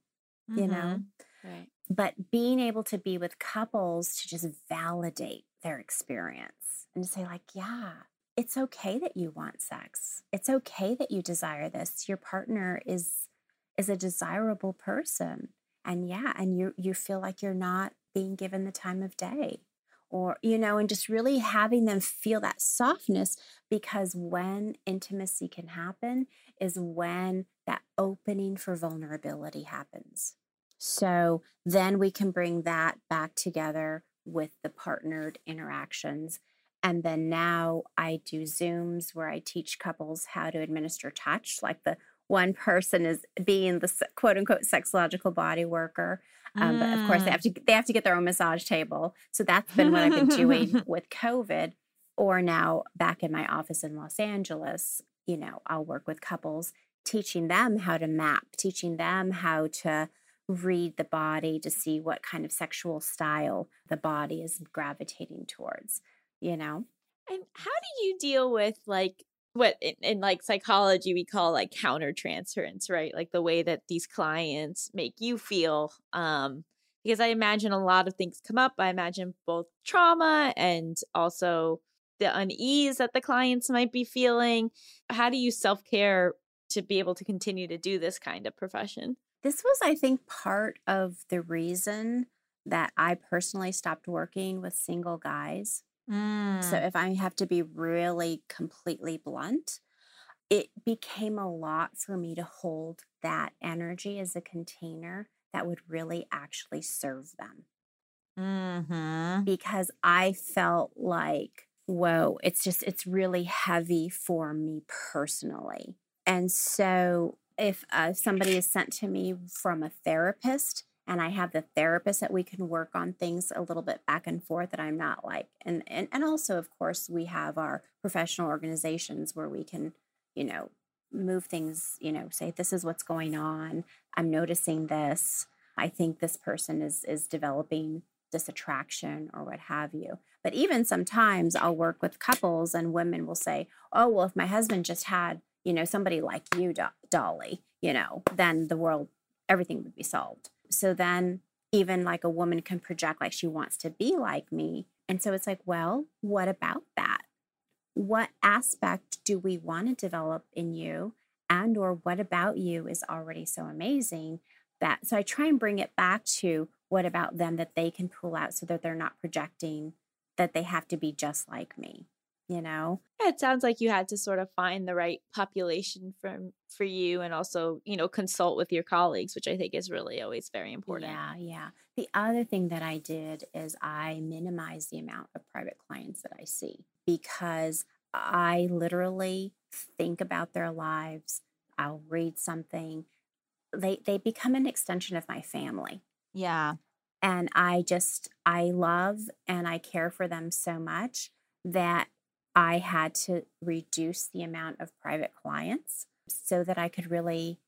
you know? Mm-hmm.
Right.
but being able to be with couples to just validate their experience and to say like yeah it's okay that you want sex it's okay that you desire this your partner is is a desirable person and yeah and you you feel like you're not being given the time of day or you know and just really having them feel that softness because when intimacy can happen is when that opening for vulnerability happens so then we can bring that back together with the partnered interactions. And then now I do Zooms where I teach couples how to administer touch, like the one person is being the quote unquote sexological body worker. Um, But of course, they have to they have to get their own massage table. So that's been what I've been doing with COVID. Or now back in my office in Los Angeles, you know, I'll work with couples, teaching them how to map, teaching them how to read the body to see what kind of sexual style the body is gravitating towards, you know?
And how do you deal with like what in, in like psychology we call like countertransference, right? Like the way that these clients make you feel. Um, because I imagine a lot of things come up. I imagine both trauma and also the unease that the clients might be feeling. How do you self care to be able to continue to do this kind of profession?
This was, I think, part of the reason that I personally stopped working with single guys.
Mm.
So if I have to be really completely blunt, it became a lot for me to hold that energy as a container that would really actually serve them
hmm
because I felt like, whoa, it's just, it's really heavy for me personally. And so if uh, somebody is sent to me from a therapist, and I have the therapist that we can work on things a little bit back and forth that I'm not like and and and also of course we have our professional organizations where we can, you know, move things, you know, say this is what's going on. I'm noticing this. I think this person is is developing this attraction or what have you. But even sometimes I'll work with couples and women will say, "Oh, well if my husband just had, you know, somebody like you, Do- Dolly, you know, then the world everything would be solved." So then even like a woman can project like she wants to be like me. And so it's like, well, what about that? What aspect do we want to develop in you? And or what about you is already so amazing that so I try and bring it back to what about them that they can pull out so that they're not projecting that they have to be just like me, you know?
It sounds like you had to sort of find the right population from for you and also, you know, consult with your colleagues, which I think is really always very important.
Yeah, yeah. The other thing that I did is I minimized the amount of private clients that I see because I literally think about their lives. I'll read something. They they become an extension of my family.
Yeah.
And I just I love and I care for them so much that I had to reduce the amount of private clients so that I could really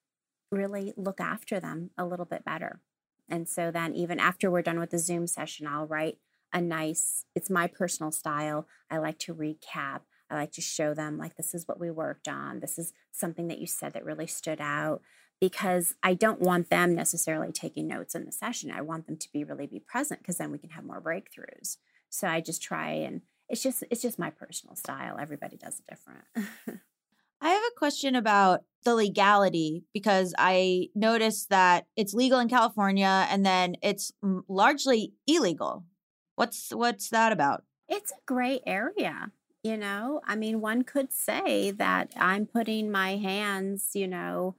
really look after them a little bit better. And so then even after we're done with the Zoom session, I'll write a nice, it's my personal style. I like to recap. I like to show them like this is what we worked on. This is something that you said that really stood out because I don't want them necessarily taking notes in the session. I want them to be really be present because then we can have more breakthroughs. So I just try and it's just it's just my personal style. Everybody does it different.
I have a question about the legality because I noticed that it's legal in California and then it's largely illegal. What's what's that about?
it's a gray area you know i mean one could say that i'm putting my hands you know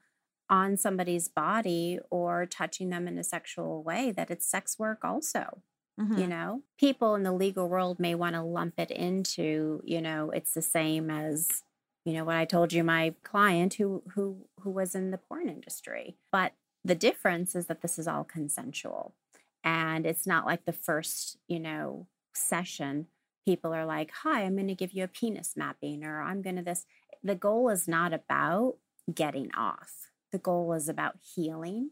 on somebody's body or touching them in a sexual way that it's sex work also
Mhm.
you know? People in the legal world may want to lump it into you know it's the same as you know what i told you my client who who who was in the porn industry. But the difference is that this is all consensual. And it's not like the first you know session people are like hi i'm going to give you a penis mapping or i'm going to this. The goal is not about getting off. The goal is about healing.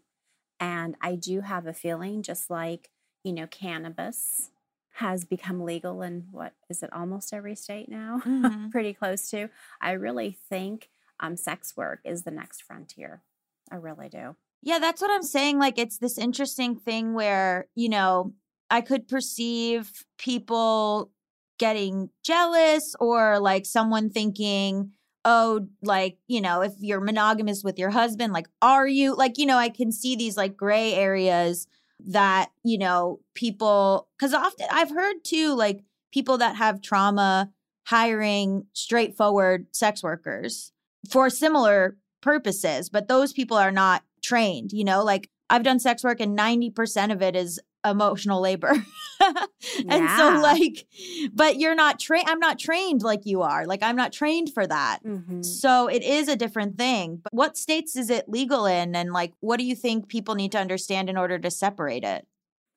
And i do have a feeling just like you know cannabis has become legal in what is it almost every state now
Mhm.
pretty close to i really think um, sex work is the next frontier i really do
Yeah, that's what I'm saying. Like, it's this interesting thing where, you know, I could perceive people getting jealous or like someone thinking, oh, like, you know, if you're monogamous with your husband, like, are you? Like, you know, I can see these like gray areas that, you know, people, because often I've heard too, like, people that have trauma hiring straightforward sex workers for similar purposes, but those people are not trained, you know, like I've done sex work and 90% of it is emotional labor. and so like but you're not trained I'm not trained like you are. Like I'm not trained for that.
Mhm.
So it is a different thing. But what states is it legal in and like what do you think people need to understand in order to separate it?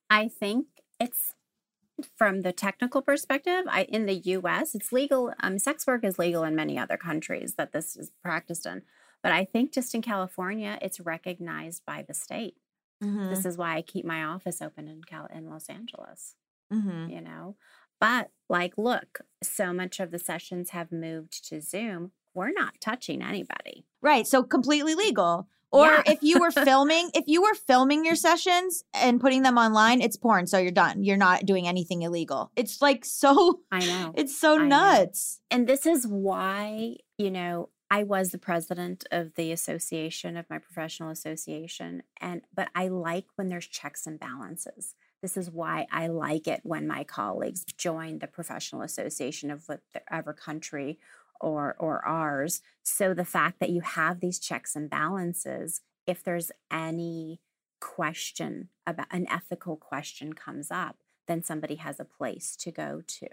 I think it's from the technical perspective. I in the U.S. it's legal. Um, sex work is legal in many other countries that this is practiced in, but I think just in California, it's recognized by the state.
Mm-hmm.
This is why I keep my office open in Cal in Los Angeles.
Mm-hmm.
You know, but like, look, so much of the sessions have moved to Zoom. We're not touching anybody.
Right. So completely legal. Or
Yeah.
if you were filming, if you were filming your sessions and putting them online, it's porn. So you're done. You're not doing anything illegal. It's like so,
I know.
it's so
I know.
nuts.
and this is why you know i was the president of the association of my professional association and but i like when there's checks and balances This is why I like it when my colleagues join the professional association of whatever country or or ours. So the fact that you have these checks and balances, if there's any question about an ethical question comes up, then somebody has a place to go to.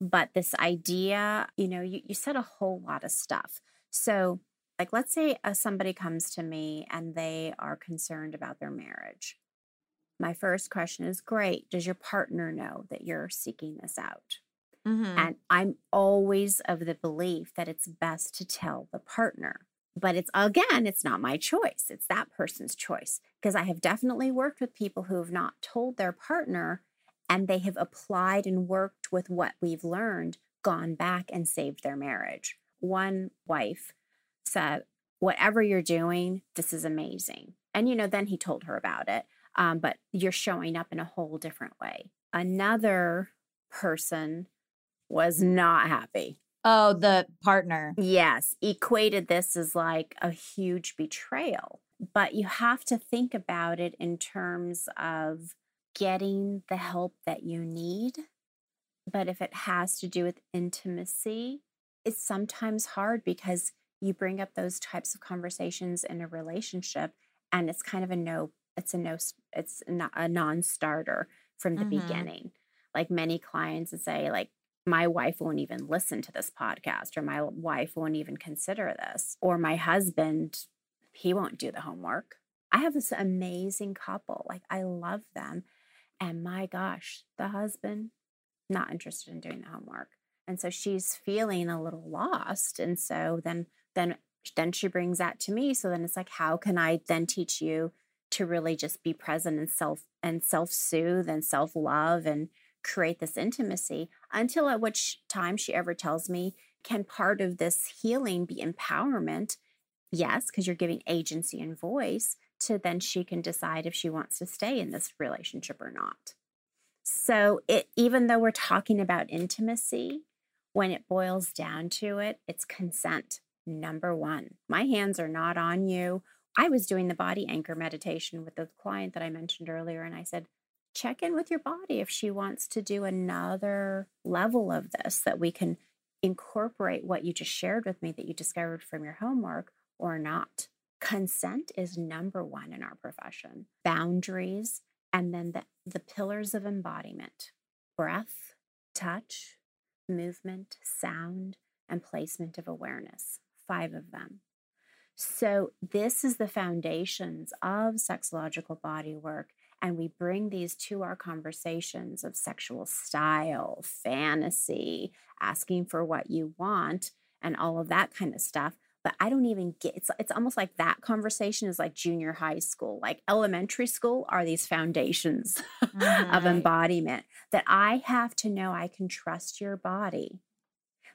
But this idea, you know, you, you said a whole lot of stuff. So, like, let's say uh, somebody comes to me and they are concerned about their marriage. My first question is Great. Does your partner know that you're seeking this out?
Mhm.
And I'm always of the belief that it's best to tell the partner. But it's again, it's not my choice. It's that person's choice. Because I have definitely worked with people who have not told their partner and they have applied and worked with what we've learned, gone back and saved their marriage. One wife said, Whatever you're doing, this is amazing. And, you know, then he told her about it. Um, but you're showing up in a whole different way. Another person was not happy.
Oh, the partner.
Yes, equated this as like a huge betrayal. But you have to think about it in terms of getting the help that you need. But if it has to do with intimacy, it's sometimes hard because you bring up those types of conversations in a relationship and it's kind of a no, it's a no, it's not a non starter from the
Mhm.
beginning. Like many clients would say, like, my wife won't even listen to this podcast, or my wife won't even consider this, or my husband, he won't do the homework. I have this amazing couple. Like, I love them. And my gosh, the husband, not interested in doing the homework. And so she's feeling a little lost. And so then, then, then she brings that to me. So then it's like, how can I then teach you to really just be present and self and self-soothe and self-love and create this intimacy until at which time she ever tells me can part of this healing be empowerment yes because you're giving agency and voice to then she can decide if she wants to stay in this relationship or not so it even though we're talking about intimacy when it boils down to it it's consent number 1 my hands are not on you. I was doing the body anchor meditation with the client that I mentioned earlier and I said check in with your body if she wants to do another level of this that we can incorporate what you just shared with me that you discovered from your homework or not. Consent is number one in our profession, boundaries, and then the, the pillars of embodiment. Breath, touch, movement, sound, and placement of awareness. Five of them. So, this is the foundations of sexological body work and we bring these to our conversations of sexual style, fantasy, asking for what you want, and all of that kind of stuff. But I don't even get it's it's almost like that conversation is like junior high school. Like elementary school are these foundations of
Mhm.
embodiment that I have to know I can trust your body.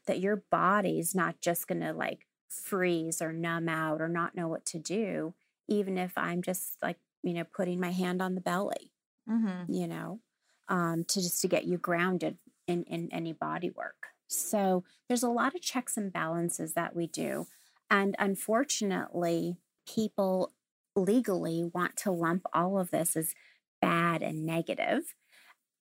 That your body's not just gonna like freeze or numb out or not know what to do, even if I'm just like you know, putting my hand on the belly,
Mhm.
you know, um, to just to get you grounded in in any body work. So there's a lot of checks and balances that we do, and unfortunately, people legally want to lump all of this as bad and negative,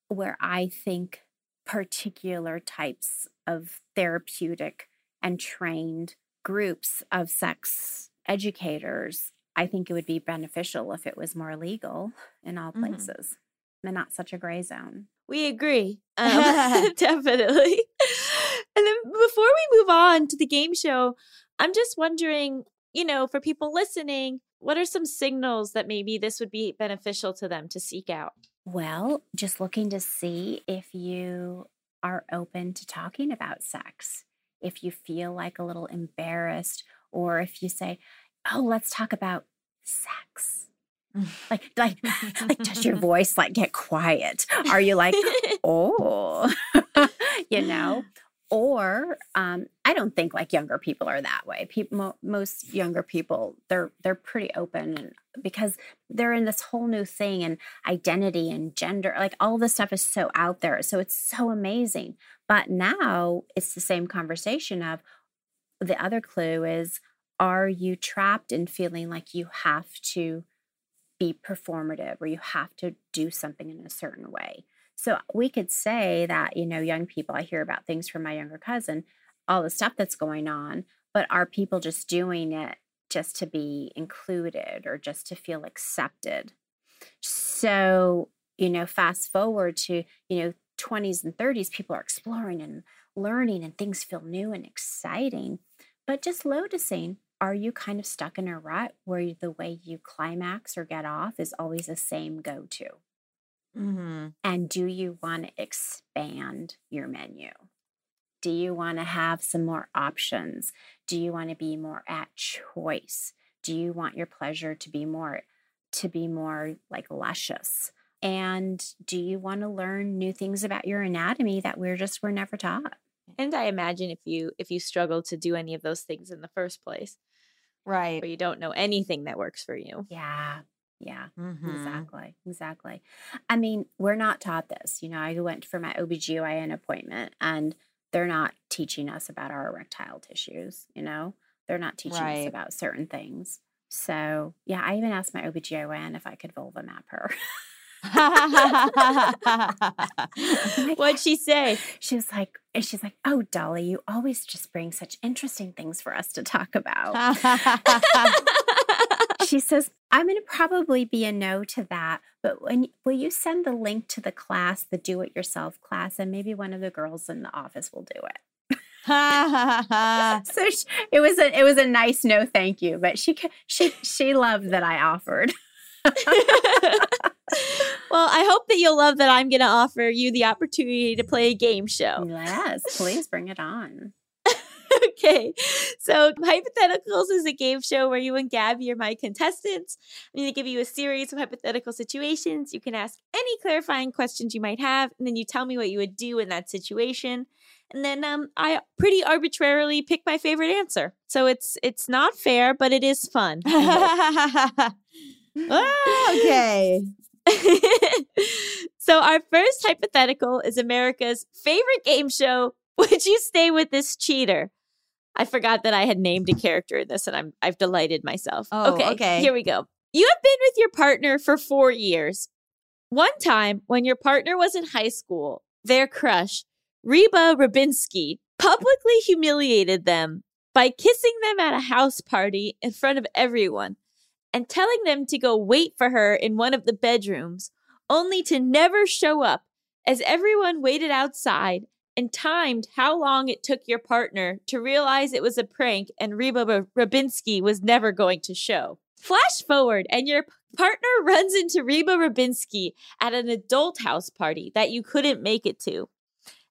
where I think particular types of therapeutic and trained groups of sex educators I think it would be beneficial if it was more legal in all
Mhm.
places and not such a gray zone.
We agree. Um, definitely. And then before we move on to the game show, I'm just wondering, you know, for people listening, what are some signals that maybe this would be beneficial to them to seek out?
Well, just looking to see if you are open to talking about sex, if you feel like a little embarrassed, or if you say, "Oh, let's talk about sex." Like, like, like, does your voice like get quiet? Are you like, oh, you know? Or um, I don't think like younger people are that way. People, mo- most younger people, they're they're pretty open, and because they're in this whole new thing and identity and gender, like all this stuff is so out there. So it's so amazing. But now it's the same conversation of the other clue is: Are you trapped in feeling like you have to be performative, or you have to do something in a certain way. So we could say that, you know, young people, I hear about things from my younger cousin, all the stuff that's going on, but are people just doing it just to be included or just to feel accepted? So, you know, fast forward to, you know, 20s and 30s, people are exploring and learning and things feel new and exciting. But just noticing, are you kind of stuck in a rut where the way you climax or get off is always the same go to?
Mm-hmm.
And do you want to expand your menu? Do you want to have some more options? Do you want to be more at choice? Do you want your pleasure to be more to be more like luscious? And do you want to learn new things about your anatomy that we're just were never taught?
And I imagine if you if you struggle to do any of those things in the first place,
Right.
or you don't know anything that works for you.
Yeah. Yeah.
Mhm.
Exactly. Exactly. I mean, we're not taught this. You know, I went for my OBGYN appointment and they're not teaching us about our erectile tissues, you know? They're not teaching us about certain things. So, yeah, I even asked my OBGYN if I could vulva map her.
What'd she say?
she was like, and she's like, "Oh, Dolly, you always just bring such interesting things for us to talk about." she says, I'm going to probably be a no to that, but when will you send the link to the class, the do it yourself class, and maybe one of the girls in the office will do it. So she, it was a it was a nice no thank you, but she she she loved that I offered.
well, I hope that you'll love that I'm going to offer you the opportunity to play a game show.
Yes, please bring it on.
okay. So, Hypotheticals is a game show where you and Gaby are my contestants. I'm going to give you a series of hypothetical situations. You can ask any clarifying questions you might have, and then you tell me what you would do in that situation. And then um, I pretty arbitrarily pick my favorite answer. So it's it's not fair, but it is fun.
Ah, okay.
so our first hypothetical is America's favorite game show. Would you stay with this cheater? I forgot that I had named a character in this, and I'm I've delighted myself.
Oh, okay.
Here we go. You have been with your partner for four years. One time, when your partner was in high school, their crush, Reba Rabinski, publicly humiliated them by kissing them at a house party in front of everyone and telling them to go wait for her in one of the bedrooms, only to never show up as everyone waited outside and timed how long it took your partner to realize it was a prank and Reba Rabinski was never going to show. Flash forward, and your partner runs into Reba Rabinski at an adult house party that you couldn't make it to.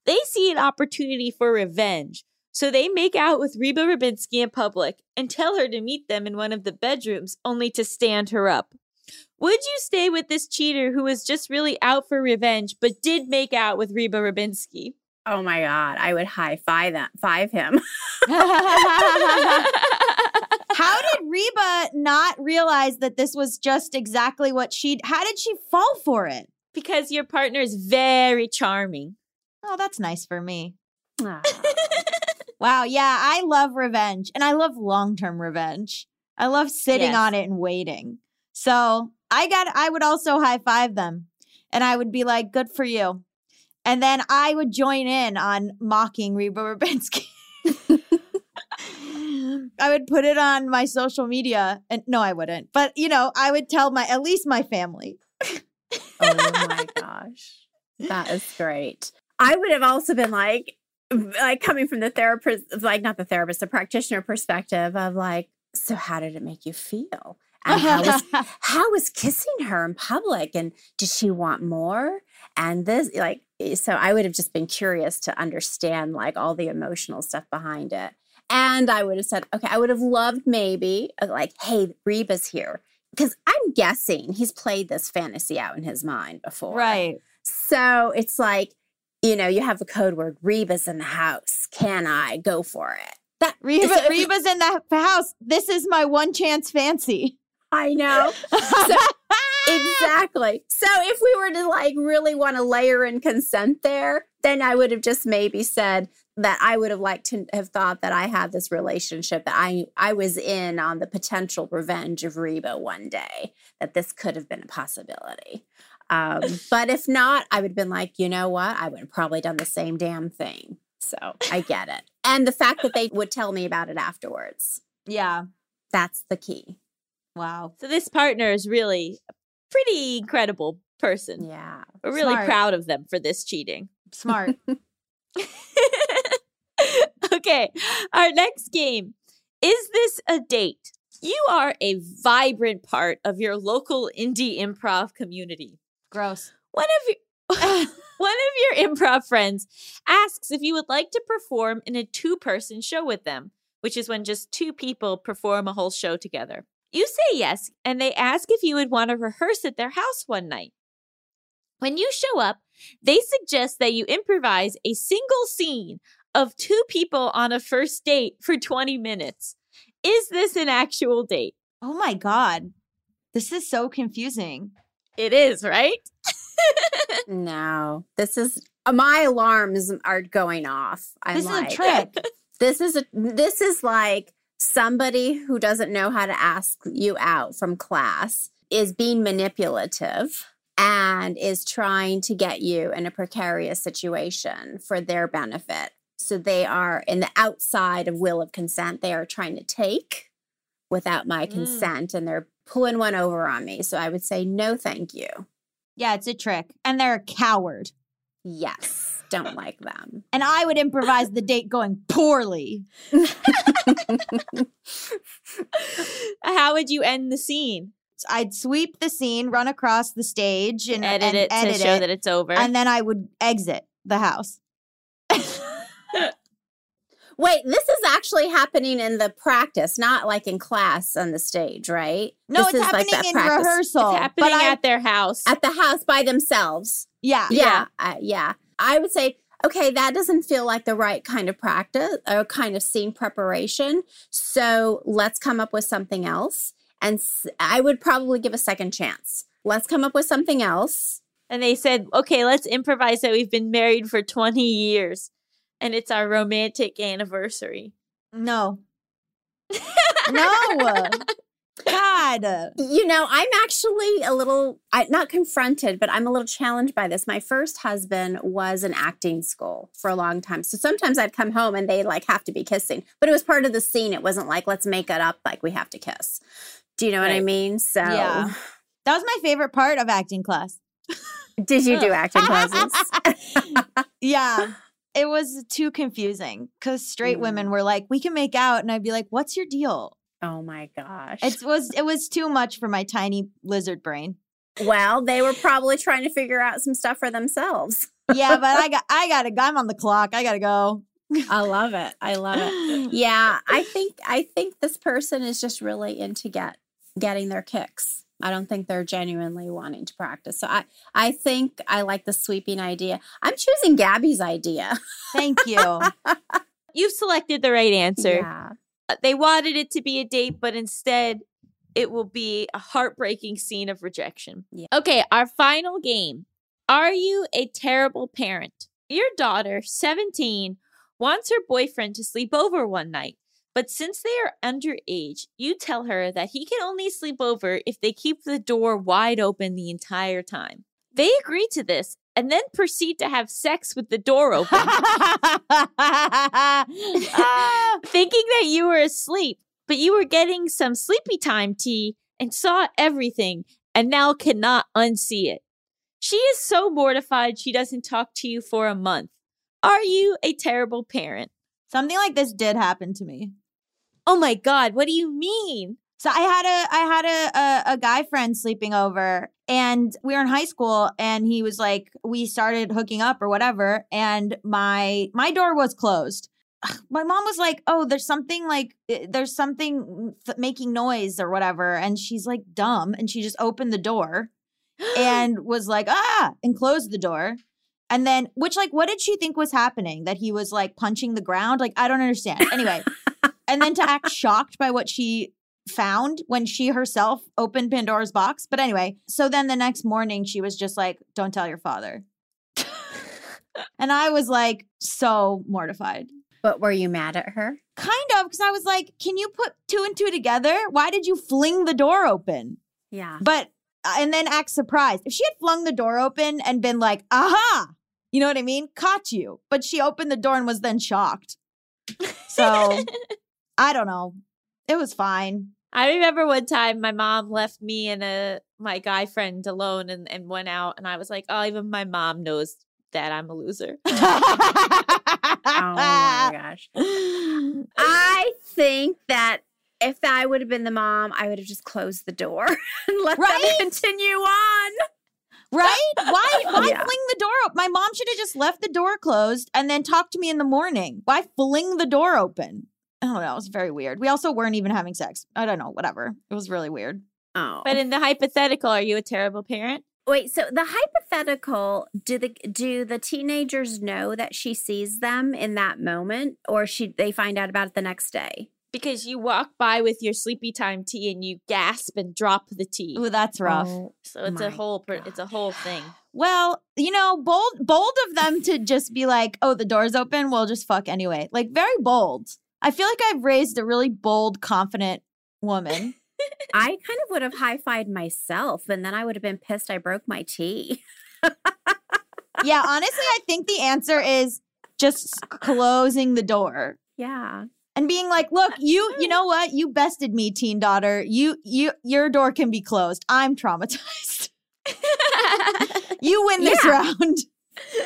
They see an opportunity for revenge, so they make out with Reba Rabinski in public and tell her to meet them in one of the bedrooms, only to stand her up. Would you stay with this cheater who was just really out for revenge but did make out with Reba Rabinski?
Oh my god, I would high five that five him.
How did Reba not realize that this was just exactly what she How did she fall for it?
because your partner is very charming.
Oh, that's nice for me. Wow, yeah, I love revenge and I love long-term revenge. I love sitting
Yes.
on it and waiting. So, I got I would also high five them and I would be like, "Good for you." And then I would join in on mocking Reba Rabinski. I would put it on my social media and no, I wouldn't. But, you know, I would tell my at least my family.
oh my gosh. That is great. I would have also been like, like coming from the therapist, like not the therapist, the practitioner perspective of like, so how did it make you feel? And how was how was kissing her in public? And did she want more? And this, like, so I would have just been curious to understand like all the emotional stuff behind it. And I would have said, okay, I would have loved maybe uh, like, hey, Reba's here. Because I'm guessing he's played this fantasy out in his mind before.
right.
So it's like, you know, you have the code word Reba's in the house. Can I go for it? That
Reba,
so-
Reba's in the house. This is my one chance fancy.
I know. exactly. So if we were to like really want to layer in consent there, then I would have just maybe said that I would have liked to have thought that I had this relationship that I I was in on the potential revenge of Reba one day that this could have been a possibility. Um, but if not, I would have been like, you know what? I would have probably done the same damn thing. So I get it. And the fact that they would tell me about it afterwards.
Yeah.
That's the key.
Wow.
So this partner is really pretty incredible person.
Yeah.
We're really
Smart.
proud of them for this cheating.
Smart.
okay, our next game. Is this a date? You are a vibrant part of your local indie improv community.
Gross.
One of your one of your improv friends asks if you would like to perform in a two-person show with them, which is when just two people perform a whole show together. You say yes, and they ask if you would want to rehearse at their house one night. When you show up, they suggest that you improvise a single scene of two people on a first date for 20 minutes. Is this an actual date?
Oh my God. This is so confusing.
It is, right?
No. This is uh, my alarms are going off. I'm
this
like,
is a trick.
This is a this is like somebody who doesn't know how to ask you out from class is being manipulative and is trying to get you in a precarious situation for their benefit. So they are in the outside of Wheel of Consent. They are trying to take without my
Mm.
consent and they're pulling one over on me. So I would say no thank you.
yeah, it's a trick. And they're a coward.
Yes. Don't like them.
And I would improvise the date going poorly.
How would you end the scene?
I'd sweep the scene, run across the stage, and
edit
and
it to show
it,
that it's over.
and then I would exit the house.
Wait, this is actually happening in the practice, not like in class on the stage, right?
No,
This
it's
is like
happening
that
in
practice.
rehearsal.
it's happening
but I,
at their house.
At the house by themselves.
yeah,
Yeah. I- yeah. Uh, I would say, okay, that doesn't feel like the right kind of practice or kind of scene preparation. So let's come up with something else. And I would probably give a second chance. Let's come up with something else.
and they said, okay, let's improvise that we've been married for 20 years and it's our romantic anniversary.
no, no, God,
You know, I'm actually a little, I, not confronted, but I'm a little challenged by this. My first husband was in acting school for a long time. So sometimes I'd come home and they'd like have to be kissing, but it was part of the scene. It wasn't like, let's make it up like we have to kiss. Do you know what I mean? So,
Yeah. that was my favorite part of acting class.
did you do acting classes?
yeah. It was too confusing because straight
Mm.
women were like, "We can make out," and I'd be like, "What's your deal?"
Oh my gosh.
It was it was too much for my tiny lizard brain.
well, they were probably trying to figure out some stuff for themselves.
Yeah, but I got I got to I'm on the clock. I gotta go.
I love it. I love it. yeah i think i think this person is just really into get getting their kicks i don't think they're genuinely wanting to practice so i i think i like the sweeping idea i'm choosing gaby's idea
Thank you.
You've selected the right answer.
yeah
Uh, they wanted it to be a date, but instead it will be a heartbreaking scene of rejection.
Yeah.
Okay, our final game. Are you a terrible parent? Your daughter, 17, wants her boyfriend to sleep over one night. But since they are underage, you tell her that he can only sleep over if they keep the door wide open the entire time. They agree to this and then proceed to have sex with the door open,
Ah,
thinking that you were asleep, but you were getting some sleepy time tea and saw everything and now cannot unsee it. She is so mortified she doesn't talk to you for a month. Are you a terrible parent?
Something like this did happen to me.
Oh my God, what do you mean?
So I had a I had a, a a guy friend sleeping over and we were in high school and he was like we started hooking up or whatever and my my door was closed. My mom was like, "Oh, there's something like there's something th- making noise or whatever." And she's like dumb and she just opened the door and was like, "Ah!" and closed the door. And then which like what did she think was happening? That he was like punching the ground? Like I don't understand. Anyway, and then to act shocked by what she found when she herself opened Pandora's box. But anyway, so then the next morning she was just like, "Don't tell your father." And I was like so mortified.
But were you mad at her?
Kind of, because I was like, can you put two and two together? Why did you fling the door open?
Yeah.
But, uh, and then act surprised. If she had flung the door open and been like, aha, you know what I mean? Caught you. But she opened the door and was then shocked. So, I don't know. It was fine.
I remember one time my mom left me and a my guy friend alone and, and went out and I was like, oh, even my mom knows that I'm a loser.
Oh my gosh. I think that if I would have been the mom, I would have just closed the door and let
Right?
them continue on.
Right? Why why
Yeah.
fling the door open? My mom should have just left the door closed and then talked to me in the morning. Why fling the door open? I don't know. It was very weird. We also weren't even having sex. I don't know. Whatever. It was really weird.
Oh.
But in the hypothetical, are you a terrible parent?
Wait, so the hypothetical, do the do the teenagers know that she sees them in that moment or she they find out about it the next day?
Because you walk by with your sleepy time tea and you gasp and drop the tea.
Ooh, that's rough.
Oh,
So it's a whole per- it's a whole thing.
Well, you know, bold bold of them to just be like, "Oh, the door's open. We'll just fuck anyway." Like very bold. I feel like I've raised a really bold, confident woman.
I kind of would have high-fived myself and then I would have been pissed I broke my tea.
yeah, honestly, I think the answer is just closing the door.
Yeah.
and being like, "Look, you, you know what? You bested me, teen daughter. You, you, your door can be closed. I'm traumatized. you win this
Yeah.
round."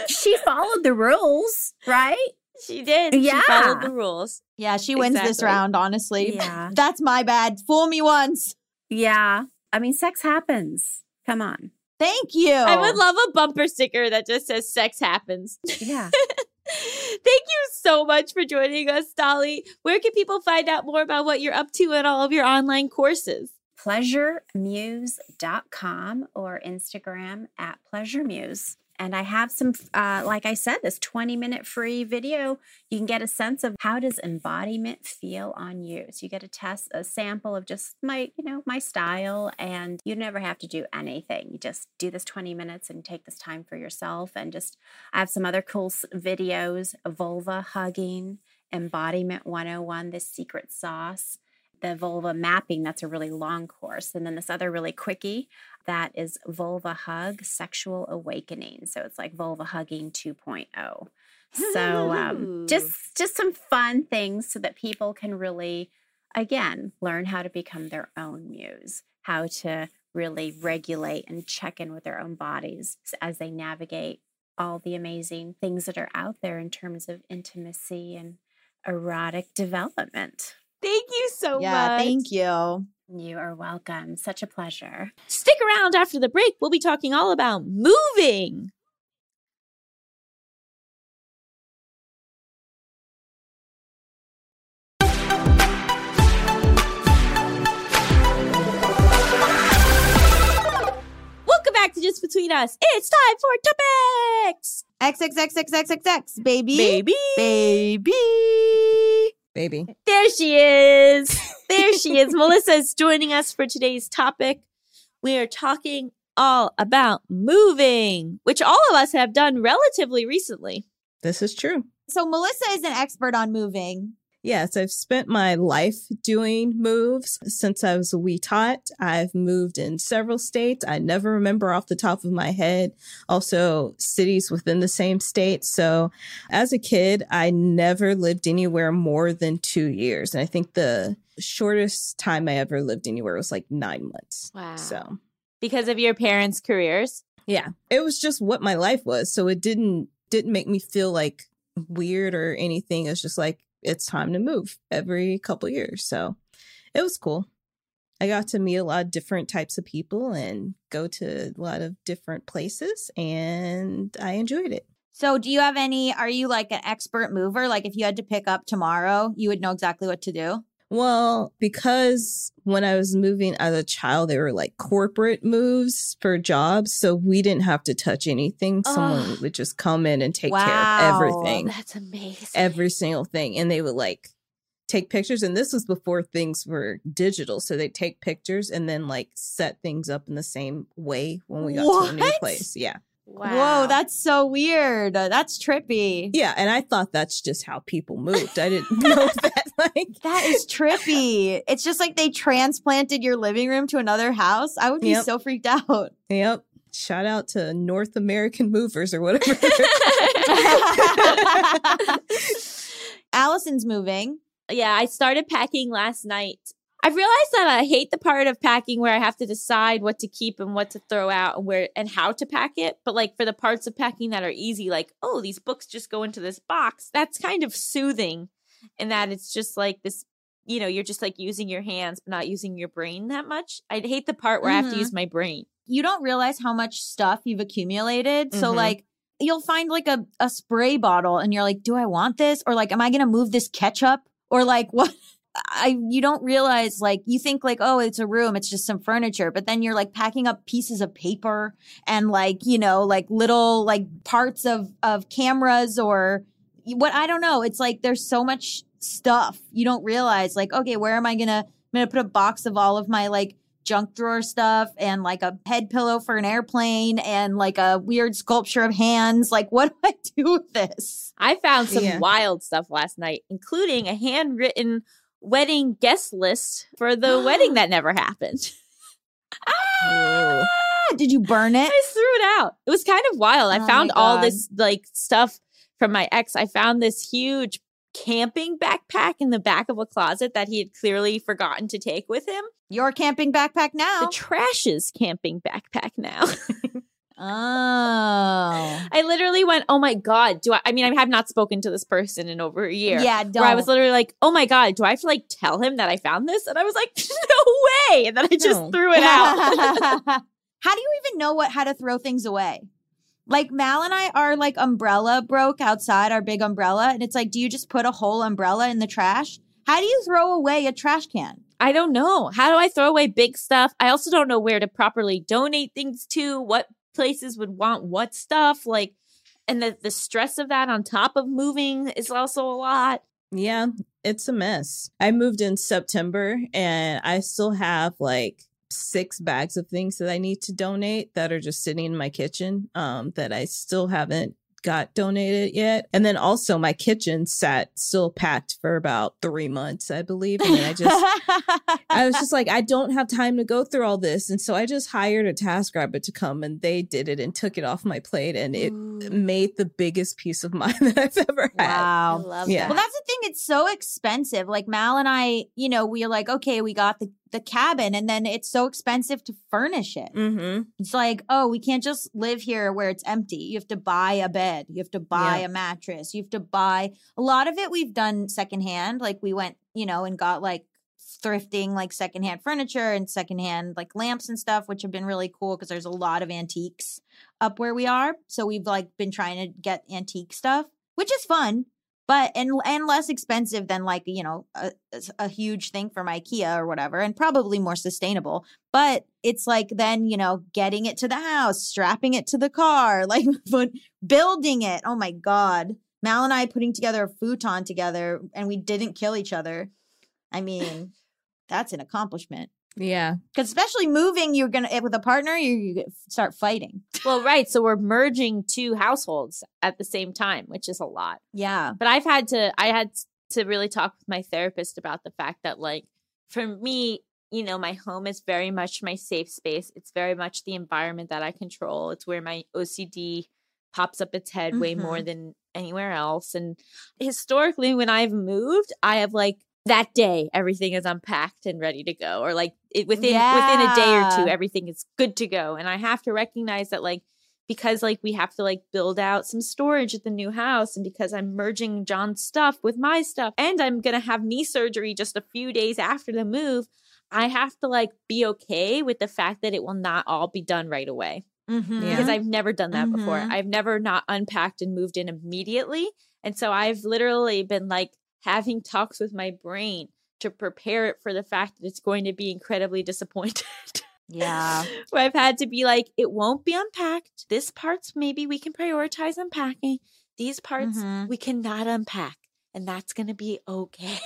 She followed the rules, right?
She did. She
Yeah.
followed the rules.
Yeah, she wins this round. Honestly,
Yeah.
that's my bad. Fool me once.
Yeah. I mean, sex happens. Come on.
Thank you.
I would love a bumper sticker that just says "sex happens."
Yeah.
Thank you so much for joining us, Dolly. Where can people find out more about what you're up to and all of your online courses?
pleasuremuse.com or Instagram at pleasuremuse. And I have some, uh, like I said, this 20 minute free video. You can get a sense of how does embodiment feel on you. So you get a test, a sample of just my, you know, my style. And you never have to do anything. You just do this 20 minutes and take this time for yourself. And just, I have some other cool videos, vulva hugging, embodiment 101, the secret sauce the vulva mapping that's a really long course and then this other really quickie that is vulva hug sexual awakening. So it's like vulva hugging 2.0 so um, just just some fun things so that people can really again learn how to become their own muse how to really regulate and check in with their own bodies as they navigate all the amazing things that are out there in terms of intimacy and erotic development
Thank you so
yeah,
much.
thank you.
you are welcome. Such a pleasure.
Stick around after the break. We'll be talking all about moving. Welcome back to Just Between Us. It's time for topics.
XXXXXXX, baby,
Baby.
baby.
Baby.
There she is. There she is. Melisa is joining us for today's topic. We are talking all about moving, which all of us have done relatively recently.
This is true.
So Melisa is an expert on moving.
Yes, I've spent my life doing moves since I was a wee tot. I've moved in several states. I never remember off the top of my head. Also, cities within the same state. So, as a kid, I never lived anywhere more than two years. And I think the shortest time I ever lived anywhere was like nine months.
Wow.
So,
Because of your parents' careers.
yeah, it was just what my life was. So it didn't didn't make me feel like weird or anything. It's just like it's time to move every couple years. So it was cool. I got to meet a lot of different types of people and go to a lot of different places and I enjoyed it.
So, do you have any? Are you like an expert mover? Like, if you had to pick up tomorrow, you would know exactly what to do.
Well, because when I was moving as a child, they were like corporate moves for jobs. So we didn't have to touch anything. Someone would just come in and take care of
Wow.
everything.
That's amazing.
every single thing and they would like take pictures and this was before things were digital so they would take pictures and then like set things up in the same way when we got to a new place yeah
Whoa, that's so weird. Uh, That's trippy.
Yeah, and I thought that's just how people moved. I didn't know that. Like,
That is trippy. it's just like they transplanted your living room to another house. I would be
Yep.
so freaked out.
yep. Shout out to North American Movers or whatever.
Allison's moving.
yeah, I started packing last night. I realized that I hate the part of packing where I have to decide what to keep and what to throw out and where and how to pack it. But like for the parts of packing that are easy, like, oh, these books just go into this box, that's kind of soothing in that it's just like this, you know, you're just like using your hands but not using your brain that much. I hate the part where I have to
Mhm.
use my brain.
You don't realize how much stuff you've accumulated. So
Mhm.
like you'll find like a, a spray bottle and you're like, do I want this? Or like, am I gonna move this ketchup? Or like what I you don't realize like you think like, oh, it's a room, it's just some furniture, but then you're like packing up pieces of paper and like, you know, like little like parts of of cameras or what I don't know. It's like there's so much stuff you don't realize. Like, okay, where am I gonna? I'm gonna put a box of all of my like junk drawer stuff and like a head pillow for an airplane and like a weird sculpture of hands. Like, what do I do with this?
I found some
Yeah.
wild stuff last night, including a handwritten wedding guest list for the wedding that never happened.
Ah, Did you burn it?
I threw it out. It was kind of wild. I
Oh my
found all this like stuff from my ex. I found this huge camping backpack in the back of a closet that he had clearly forgotten to take with him.
Your camping backpack now.
The trash's camping backpack now.
oh.
I literally went, "Oh my god, do I I mean I have not spoken to this person in over a year."
Yeah, don't.
Where I was literally like, "Oh my god, do I have to like tell him that I found this?" And I was like, "No way!" And then I just
No.
threw it out.
how do you even know what how to throw things away? Like Mal and I are like umbrella broke outside our big umbrella, and it's like, do you just put a whole umbrella in the trash? How do you throw away a trash can?
I don't know. How do I throw away big stuff? I also don't know where to properly donate things to, what places would want what stuff, like and the the stress of that on top of moving is also a lot.
Yeah, it's a mess. I moved in September and I still have like six bags of things that I need to donate that are just sitting in my kitchen um that I still haven't got donated yet. And then also my kitchen sat still packed for about 3 months, I believe, and I just I was just like, I don't have time to go through all this. And so I just hired a TaskRabbit to come and they did it and took it off my plate. And it made the biggest piece of mind that I've ever had.
wow.
love
Yeah.
Well, that's the thing. It's so expensive. Like Mal and I, you know, we are like, okay, we got the, the cabin, and then it's so expensive to furnish it.
Mm-hmm.
It's like, oh, we can't just live here where it's empty. You have to buy a bed. You have to buy
Yeah.
a mattress. You have to buy a lot of it. We've done secondhand. Like we went, you know, and got like thrifting like secondhand furniture and secondhand like lamps and stuff, which have been really cool because there's a lot of antiques up where we are. So we've like been trying to get antique stuff, which is fun. But and and less expensive than like you know a, a huge thing from IKEA or whatever, and probably more sustainable but it's like then you know getting it to the house strapping it to the car like building it oh my god. Mal and i putting together a futon together and we didn't kill each other. I mean that's an accomplishment
Yeah.
because especially moving you're gonna with a partner you, you start fighting
Well, right. So we're merging two households at the same time, which is a lot.
yeah
But I've had to I had to really talk with my therapist about the fact that like for me, you know, my home is very much my safe space. It's very much the environment that I control. It's where my OCD pops up its head way more mm-hmm. than anywhere else. And historically when I've moved, I have like that day everything is unpacked and ready to go or like it, within within a day or two everything is good to go and i have to recognize that like because like we have to like build out some storage at the new house and because i'm merging john's stuff with my stuff and i'm gonna have knee surgery just a few days after the move i have to like be okay with the fact that it will not all be done right away
mm-hmm.
because I've never done that before.
Mhm.
I've never not unpacked and moved in immediately. And so I've literally been like having talks with my brain to prepare it for the fact that it's going to be incredibly disappointed.
yeah
Where I've had to be like, it won't be unpacked. This part's maybe we can prioritize unpacking. These parts
Mhm.
we cannot unpack. And that's going to be okay.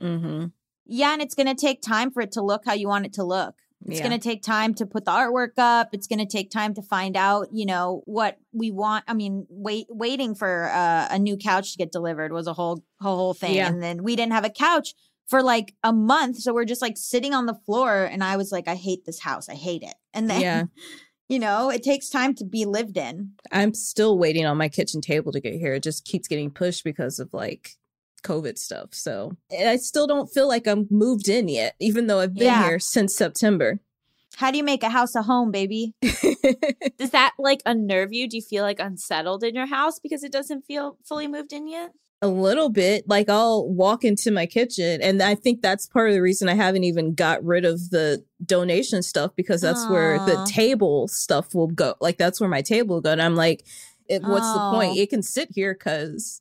Mm-hmm.
yeah and it's gonna take time for it to look how you want it to look It's
Yeah.
going to take time to put the artwork up. It's going to take time to find out, you know, what we want. I mean, wait, waiting for uh, a new couch to get delivered was a whole whole, whole thing,
Yeah.
and then we didn't have a couch for like a month, so we're just like sitting on the floor, and I was like, I hate this house. I hate it. And then,
Yeah.
you know, it takes time to be lived in.
I'm still waiting on my kitchen table to get here. It just keeps getting pushed because of like COVID stuff. So I still don't feel like I'm moved in yet, even though I've been
Yeah.
here since September.
How do you make a house a home, baby?
Does that like unnerve you? Do you feel like unsettled in your house because it doesn't feel fully moved in yet?
a little bit like I'll walk into my kitchen and I think that's part of the reason I haven't even got rid of the donation stuff because that's where the table stuff will go. Like that's where my table will go. And I'm like, it, what's the point? It can sit here because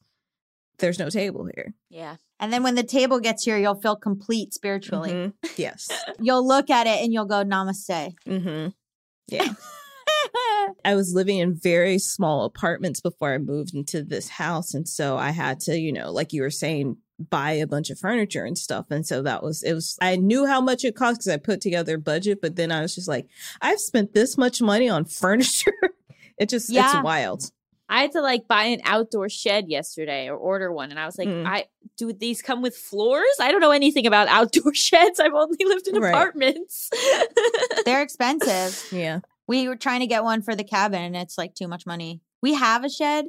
there's no table here.
Yeah.
And then when the table gets here, you'll feel complete spiritually.
Mhm. Yes.
You'll look at it and you'll go, Namaste.
Mm-hmm. Yeah. I was living in very small apartments before I moved into this house. And so I had to, you know, like you were saying, buy a bunch of furniture and stuff. And so that was, it was, I knew how much it cost because I put together a budget, but then I was just like, I've spent this much money on furniture. it just,
Yeah.
it's wild.
I had to like buy an outdoor shed yesterday or order one. And I was like,
Mm.
I do these come with floors? I don't know anything about outdoor sheds. I've only lived in
Right.
apartments.
They're expensive.
Yeah.
We were trying to get one for the cabin and it's like too much money. We have a shed.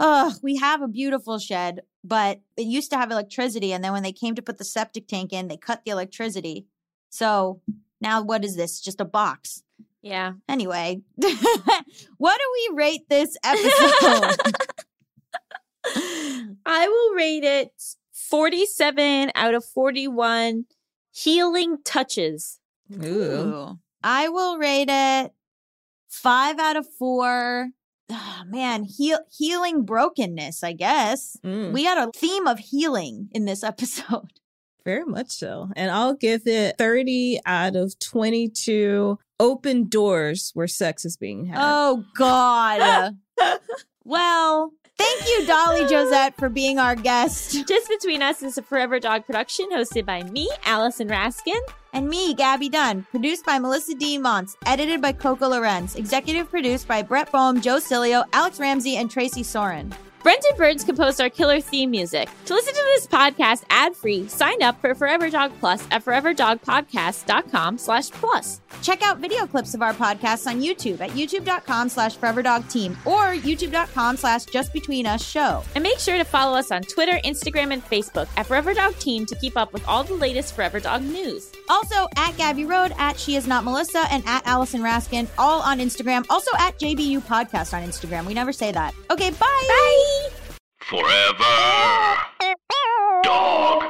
Ugh, we have a beautiful shed, but it used to have electricity. And then when they came to put the septic tank in, they cut the electricity. So now what is this? Just a box.
Yeah.
Anyway, what do we rate this episode?
I will rate it 47 out of 41 healing touches.
Ooh.
Ooh. I will rate it five out of four. Ah, man, heal, healing brokenness, I guess.
Mm,
We had a theme of healing in this episode.
Very much so. And I'll give it 30 out of 22 open doors where sex is being had.
Oh, God. well, thank you, Dolly Josette, for being our guest.
Just Between Us is a Forever Dog production hosted by me, Allison Raskin.
And me, Gaby Dunn. Produced by Melisa D. Monts. Edited by Coco Lorenz. Executive produced by Brett Boham, Joe Cilio, Alex Ramsey, and Tracy Soren.
Brendan Burns composed our killer theme music. To listen to this podcast ad-free, sign up for Forever Dog Plus at foreverdogpodcast.com slash plus.
Check out video clips of our podcasts on YouTube at youtube.com slash foreverdogteam or youtube.com slash justbetweenus show.
And make sure to follow us on Twitter, Instagram, and Facebook at Forever Dog Team to keep up with all the latest Forever Dog news.
Also at Gabby Road, at She Is Not Melissa, and at Allison Raskin, all on Instagram. Also at JBU Podcast on Instagram. We never say that. Okay, bye.
Bye!
Forever. Dog.